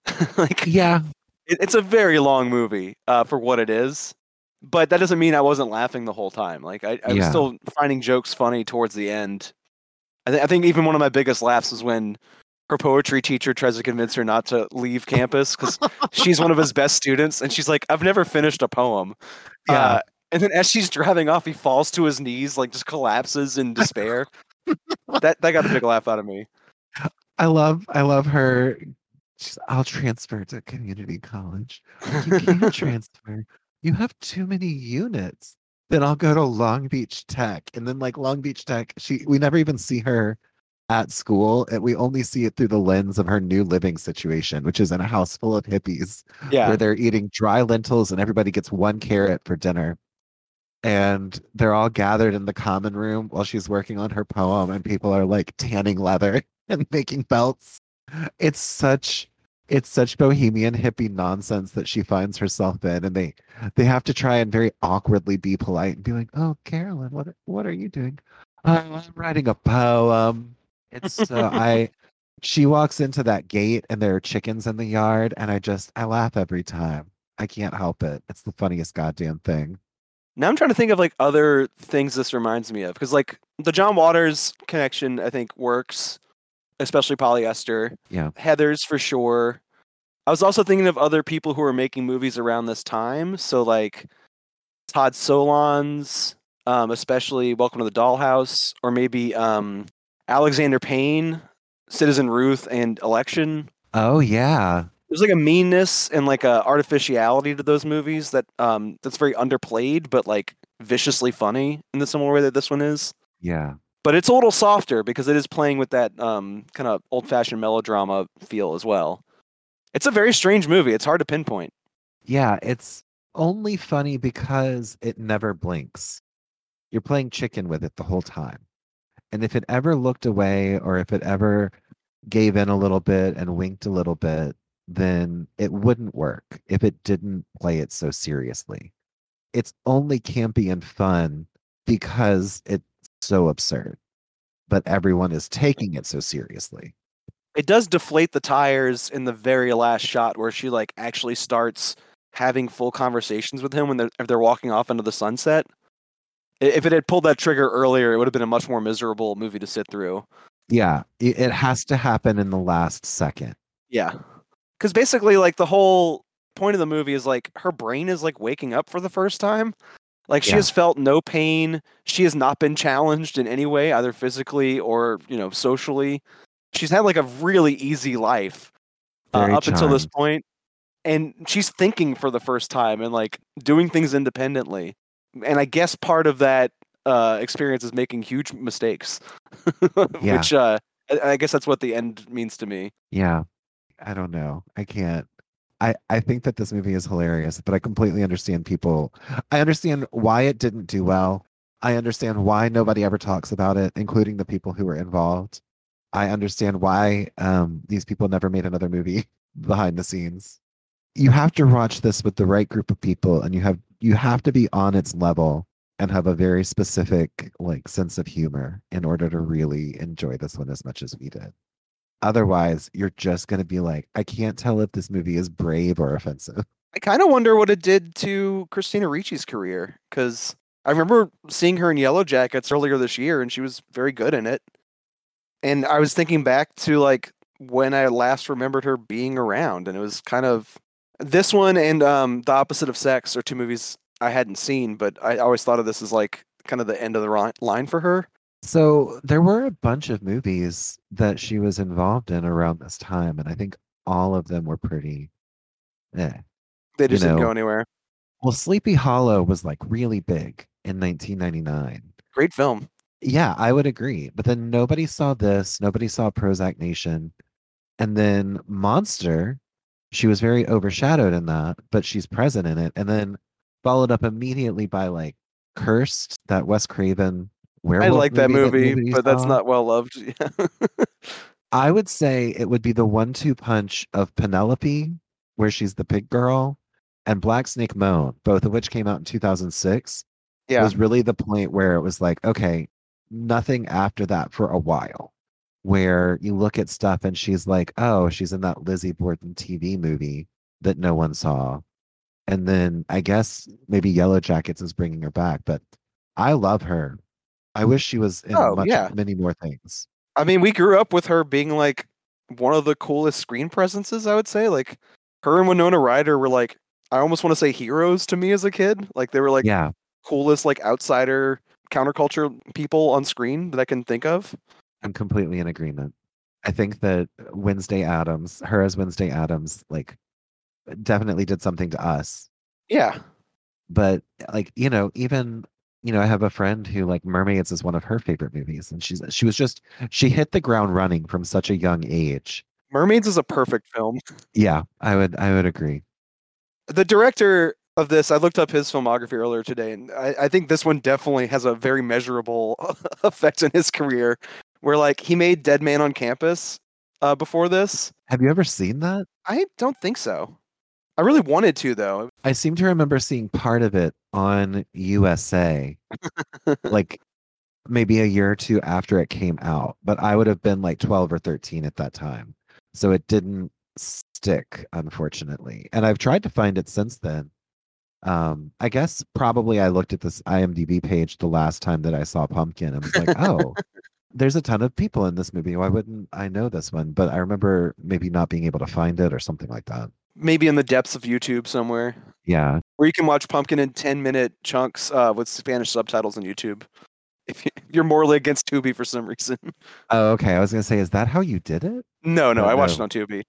like, Yeah. it, it's a very long movie uh, for what it is, but that doesn't mean I wasn't laughing the whole time. Like, I, I was still finding jokes funny towards the end. I, th- I think even one of my biggest laughs was when her poetry teacher tries to convince her not to leave campus because she's one of his best students, and she's like, "I've never finished a poem." Yeah. Uh, and then as she's driving off, he falls to his knees, like just collapses in despair. that that got a big laugh out of me. I love I love her. She's, I'll transfer to community college. You can't transfer. You have too many units. Then I'll go to Long Beach Tech. And then like Long Beach Tech, she we never even see her at school. And we only see it through the lens of her new living situation, which is in a house full of hippies Yeah, where they're eating dry lentils and everybody gets one carrot for dinner. And they're all gathered in the common room while she's working on her poem, and people are like tanning leather and making belts. It's such it's such bohemian hippie nonsense that she finds herself in, and they they have to try and very awkwardly be polite and be like, "Oh, Carolyn, what what are you doing? "Oh, I'm writing a poem." It's so I she walks into that gate and there are chickens in the yard and I just I laugh every time. I can't help it. It's the funniest goddamn thing. Now I'm trying to think of like other things this reminds me of because like the John Waters connection I think works, especially polyester. Yeah. Heathers for sure. I was also thinking of other people who were making movies around this time. So like Todd Solondz, um, especially Welcome to the Dollhouse, or maybe um, Alexander Payne, Citizen Ruth, and Election. Oh yeah. There's like a meanness and like a artificiality to those movies that um that's very underplayed, but like viciously funny in the similar way that this one is. Yeah. But it's a little softer because it is playing with that um kind of old-fashioned melodrama feel as well. It's a very strange movie. It's hard to pinpoint. Yeah, it's only funny because it never blinks. You're playing chicken with it the whole time. And if it ever looked away or if it ever gave in a little bit and winked a little bit, then it wouldn't work if it didn't play it so seriously. It's only campy and fun because it's so absurd, but everyone is taking it so seriously. It does deflate the tires in the very last shot where she like actually starts having full conversations with him when they're if they're walking off into the sunset. If it had pulled that trigger earlier, it would have been a much more miserable movie to sit through. Yeah, it, has to happen in the last second. Yeah. Cuz basically like the whole point of the movie is like her brain is like waking up for the first time. Like she Yeah. has felt no pain. She has not been challenged in any way either physically or, you know, socially. She's had like a really easy life uh, up until this point and she's thinking for the first time and like doing things independently. And I guess part of that uh experience is making huge mistakes. Yeah. Which uh I guess that's what the end means to me. Yeah. I don't know. I can't. I, I think that this movie is hilarious, but I completely understand people. I understand why it didn't do well. I understand why nobody ever talks about it, including the people who were involved. I understand why um, these people never made another movie behind the scenes. You have to watch this with the right group of people, and you have you have to be on its level and have a very specific like sense of humor in order to really enjoy this one as much as we did. Otherwise, you're just going to be like, I can't tell if this movie is brave or offensive. I kind of wonder what it did to Christina Ricci's career because I remember seeing her in Yellow Jackets earlier this year, and she was very good in it. And I was thinking back to like when I last remembered her being around, and it was kind of this one and um, The Opposite of Sex are two movies I hadn't seen, but I always thought of this as like kind of the end of the line for her. So there were a bunch of movies that she was involved in around this time, and I think all of them were pretty. Eh. They just didn't go anywhere. Well, Sleepy Hollow was like really big in 1999. Great film. Yeah, I would agree. But then nobody saw this. Nobody saw Prozac Nation. And then Monster, she was very overshadowed in that, but she's present in it. And then followed up immediately by like Cursed, that Wes Craven I like that movie, nobody but that's not well loved. Yeah. I would say it would be the one two punch of Penelope, where she's the pig girl, and Black Snake Moan, both of which came out in 2006. yeah. was really the point where it was like, okay, nothing after that for a while. Where you look at stuff and she's like, oh, she's in that Lizzie Borden TV movie that no one saw. And then I guess maybe Yellow Jackets is bringing her back, but I love her. I wish she was in Oh, much, yeah. many more things. I mean, we grew up with her being like one of the coolest screen presences, I would say. Like her and Winona Ryder were like I almost want to say heroes to me as a kid. Like they were like yeah, coolest like outsider counterculture people on screen that I can think of. I'm completely in agreement. I think that Wednesday Addams, her as Wednesday Addams, like definitely did something to us. Yeah. But like, you know, even you know, I have a friend who like Mermaids is one of her favorite movies, and she's she was just she hit the ground running from such a young age. Mermaids is a perfect film. Yeah, I would I would agree. The director of this, I looked up his filmography earlier today, and I, I think this one definitely has a very measurable effect in his career. Where like he made Dead Man on Campus uh, before this. Have you ever seen that? I don't think so. I really wanted to though. I seem to remember seeing part of it on USA, like maybe a year or two after it came out, but I would have been like 12 or 13 at that time. So it didn't stick, unfortunately. And I've tried to find it since then. Um, I guess probably I looked at this IMDb page the last time that I saw Pumpkin and was like, oh, there's a ton of people in this movie. Why wouldn't I know this one? But I remember maybe not being able to find it or something like that. Maybe in the depths of YouTube somewhere. Yeah. where you can watch Pumpkin in 10 minute chunks uh, with Spanish subtitles on YouTube. If you- if you're morally against Tubi for some reason. Oh, okay. I was gonna say, is that how you did it? No, no, Uh, I watched no. it on Tubi.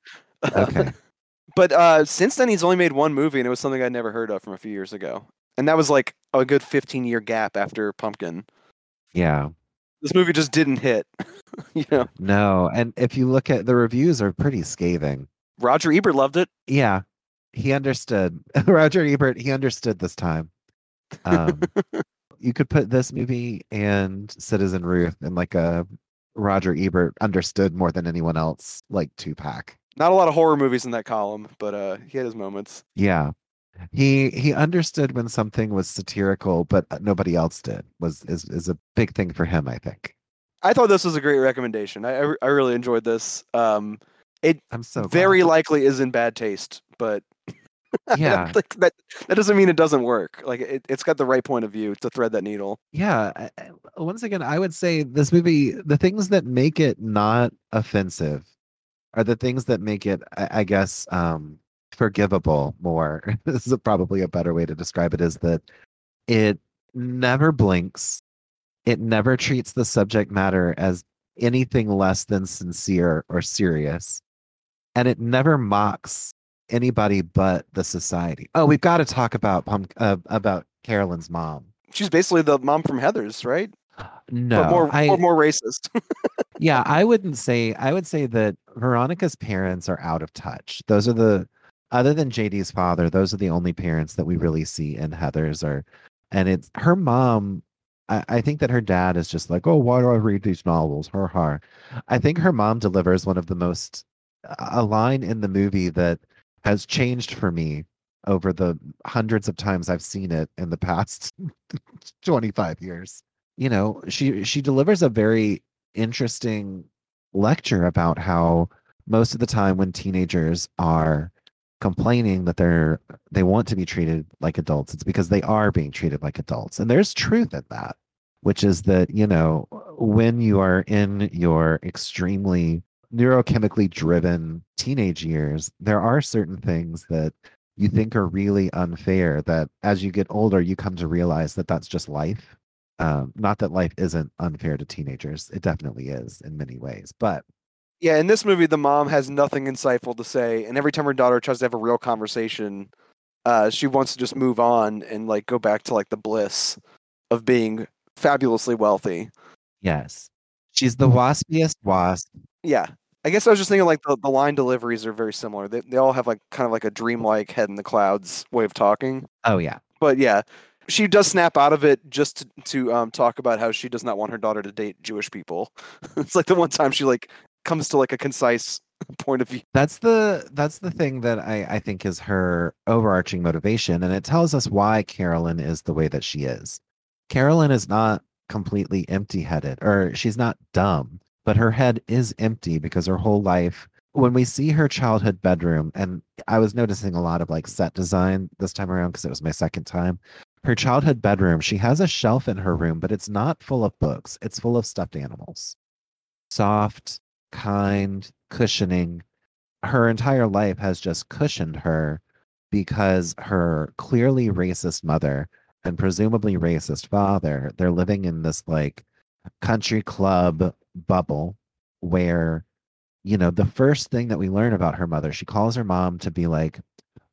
Okay. but uh, since then, he's only made one movie, and it was something I'd never heard of from a few years ago. And that was like a good 15 year gap after Pumpkin. Yeah. This movie just didn't hit. you know, No. And if you look at the reviews are pretty scathing. Roger Ebert loved it. Yeah. He understood. Roger Ebert, he understood this time. Um, you could put this movie and Citizen Ruth in like a Roger Ebert understood more than anyone else, like two pack. Not a lot of horror movies in that column, but uh, he had his moments. Yeah. He he understood when something was satirical, but nobody else did. Was is is a big thing for him, I think. I thought this was a great recommendation. I I, I really enjoyed this. Um, it I'm so glad. very likely is in bad taste, but Yeah. think that that doesn't mean it doesn't work. Like it, it's got the right point of view to thread that needle. yeah I- once again i would say this movie the things that make it not offensive are the things that make it i, I guess um forgivable more this is probably a better way to describe it is that it never blinks it never treats the subject matter as anything less than sincere or serious and it never mocks anybody but the society oh we've got to talk about uh, about carolyn's mom She's basically the mom from Heathers, right? no, but more I, or more racist. yeah, I wouldn't say. I would say that Veronica's parents are out of touch. Those are the, other than JD's father, those are the only parents that we really see in Heathers. Are, and it's her mom. I, I think that her dad is just like, oh, why do I read these novels? Her, her. I think her mom delivers one of the most, a line in the movie that has changed for me over the hundreds of times I've seen it in the past 25 years. You know, she she delivers a very interesting lecture about how most of the time when teenagers are complaining that they're they want to be treated like adults, it's because they are being treated like adults. And there's truth in that, which is that, you know, when you are in your extremely neurochemically driven teenage years, there are certain things that you think are really unfair that as you get older, you come to realize that that's just life. Um, not that life isn't unfair to teenagers, it definitely is in many ways, but Yeah, in this movie, the mom has nothing insightful to say, and every time her daughter tries to have a real conversation, uh, she wants to just move on and like go back to like the bliss of being fabulously wealthy. yes, she's the waspiest wasp. Yeah, I guess I was just thinking like the, the line deliveries are very similar. They they all have like kind of like a dreamlike head in the clouds way of talking. Oh, yeah. But yeah, she does snap out of it just to, to um, talk about how she does not want her daughter to date Jewish people. it's like the one time she like comes to like a concise point of view. that's the that's the thing that I, I think is her overarching motivation and it tells us why carolyn is the way that she is carolyn is not completely empty-headed or she's not dumb but her head is empty because her whole life when we see her childhood bedroom and i was noticing a lot of like set design this time around because it was my second time her childhood bedroom she has a shelf in her room but it's not full of books it's full of stuffed animals. Soft kind cushioning. Her entire life has just cushioned her because her clearly racist mother and presumably racist father they're living in this like country club bubble where you know the first thing that we learn about her mother she calls her mom to be like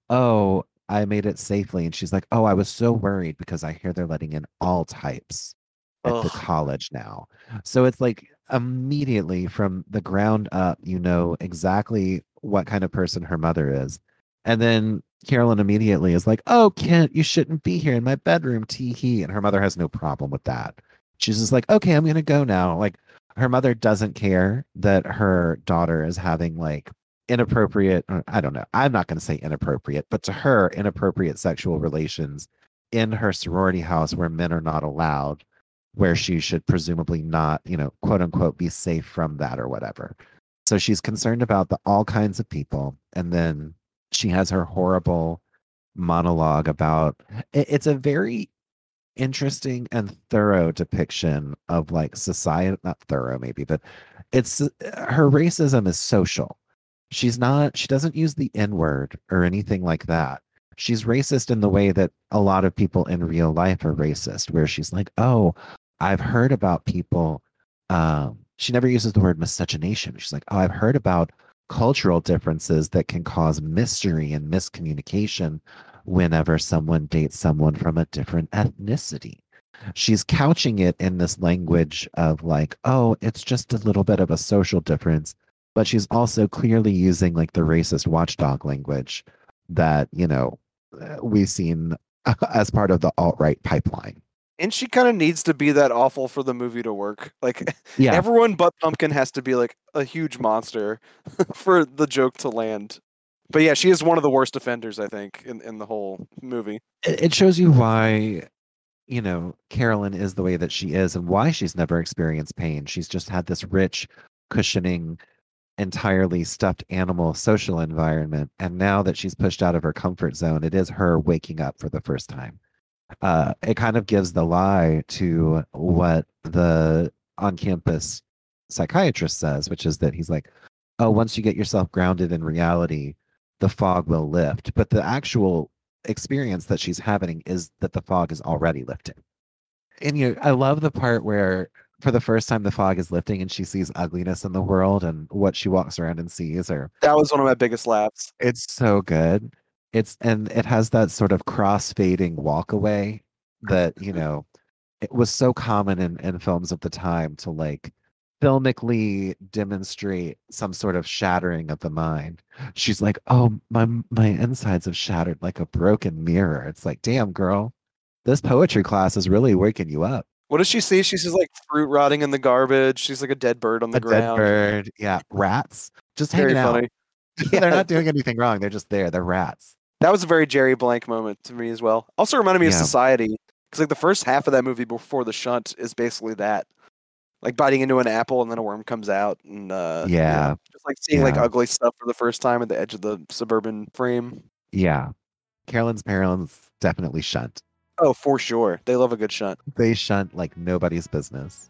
oh i made it safely and she's like oh i was so worried because i hear they're letting in all types at the college now. So it's like immediately from the ground up you know exactly what kind of person her mother is. And then carolyn immediately is like oh kent you shouldn't be here in my bedroom tee hee and her mother has no problem with that. She's just like okay i'm gonna go now like her mother doesn't care that her daughter is having like inappropriate uh, i don't know i'm not going to say inappropriate but to her inappropriate sexual relations in her sorority house where men are not allowed where she should presumably not you know quote unquote be safe from that or whatever. So she's concerned about the all kinds of people and then she has her horrible monologue about it's a very interesting and thorough depiction of like society not thorough maybe but it's uh, her racism is social. She's not she doesn't use the n word or anything like that. She's racist in the way that a lot of people in real life are racist where she's like oh i've heard about people um she never uses the word miscegenation. She's like oh i've heard about cultural differences that can cause mystery and miscommunication whenever someone dates someone from a different ethnicity. She's couching it in this language of like, oh, it's just a little bit of a social difference, but she's also clearly using like the racist watchdog language that, you know, uh, we've seen as part of the alt right pipeline. And she kind of needs to be that awful for the movie to work. Like Yeah. everyone but Pumpkin has to be like a huge monster for the joke to land. But yeah, she is one of the worst offenders, I think, in, in the whole movie. it shows you why you know carolyn is the way that she is and why she's never experienced pain she's just had this rich cushioning entirely stuffed animal social environment and now that she's pushed out of her comfort zone it is her waking up for the first time uh, it kind of gives the lie to what the on campus psychiatrist says which is that he's like oh once you get yourself grounded in reality the fog will lift but the actual experience that she's having is that the fog is already lifting. And you I love the part where for the first time the fog is lifting and she sees ugliness in the world and what she walks around and sees are That was one of my biggest laughs. it's so good. It's and it has that sort of cross-fading walk away that, you know, it was so common in, in films of the time to like filmically demonstrate some sort of shattering of the mind. She's like, "Oh, my my insides have shattered like a broken mirror." It's like, "Damn, girl, this poetry class is really waking you up." What does she see? She sees like fruit rotting in the garbage. She's like a dead bird on the A dead ground. bird, yeah, rats, just Very hanging funny. out. They're not doing anything wrong. They're just there. They're rats. That was a very Jerry Blank moment to me as well. Also reminded me of Society because like the first half of that movie before the shunt is basically that. Like biting into an apple and then a worm comes out, and uh, you know, Yeah. just like seeing like ugly stuff for the first time at the edge of the suburban frame. Yeah. Carolyn's parents definitely shunt. Oh, for sure, they love a good shunt. They shunt like nobody's business.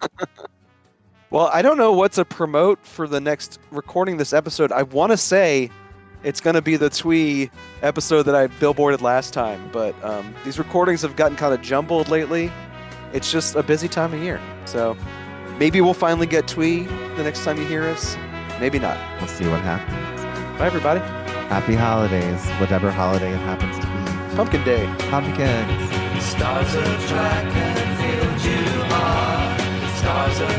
Well, I don't know what to promote for the next recording this episode. I want to say it's going to be the Twee episode that I billboarded last time, but um, these recordings have gotten kind of jumbled lately. It's just a busy time of year. So Maybe we'll finally get Twee the next time you hear us. Maybe not. We'll see what happens. Bye, everybody. Happy holidays, whatever holiday it happens to be. Pumpkin Day. Pumpkin. Stars of you are. Stars of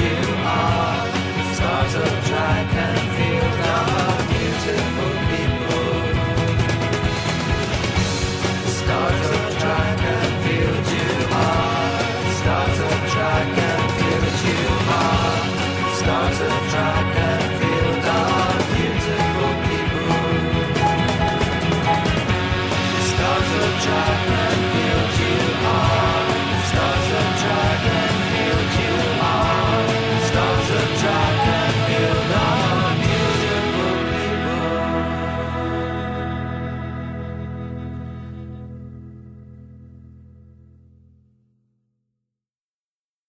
you are. Stars of are beautiful people. Stars of tried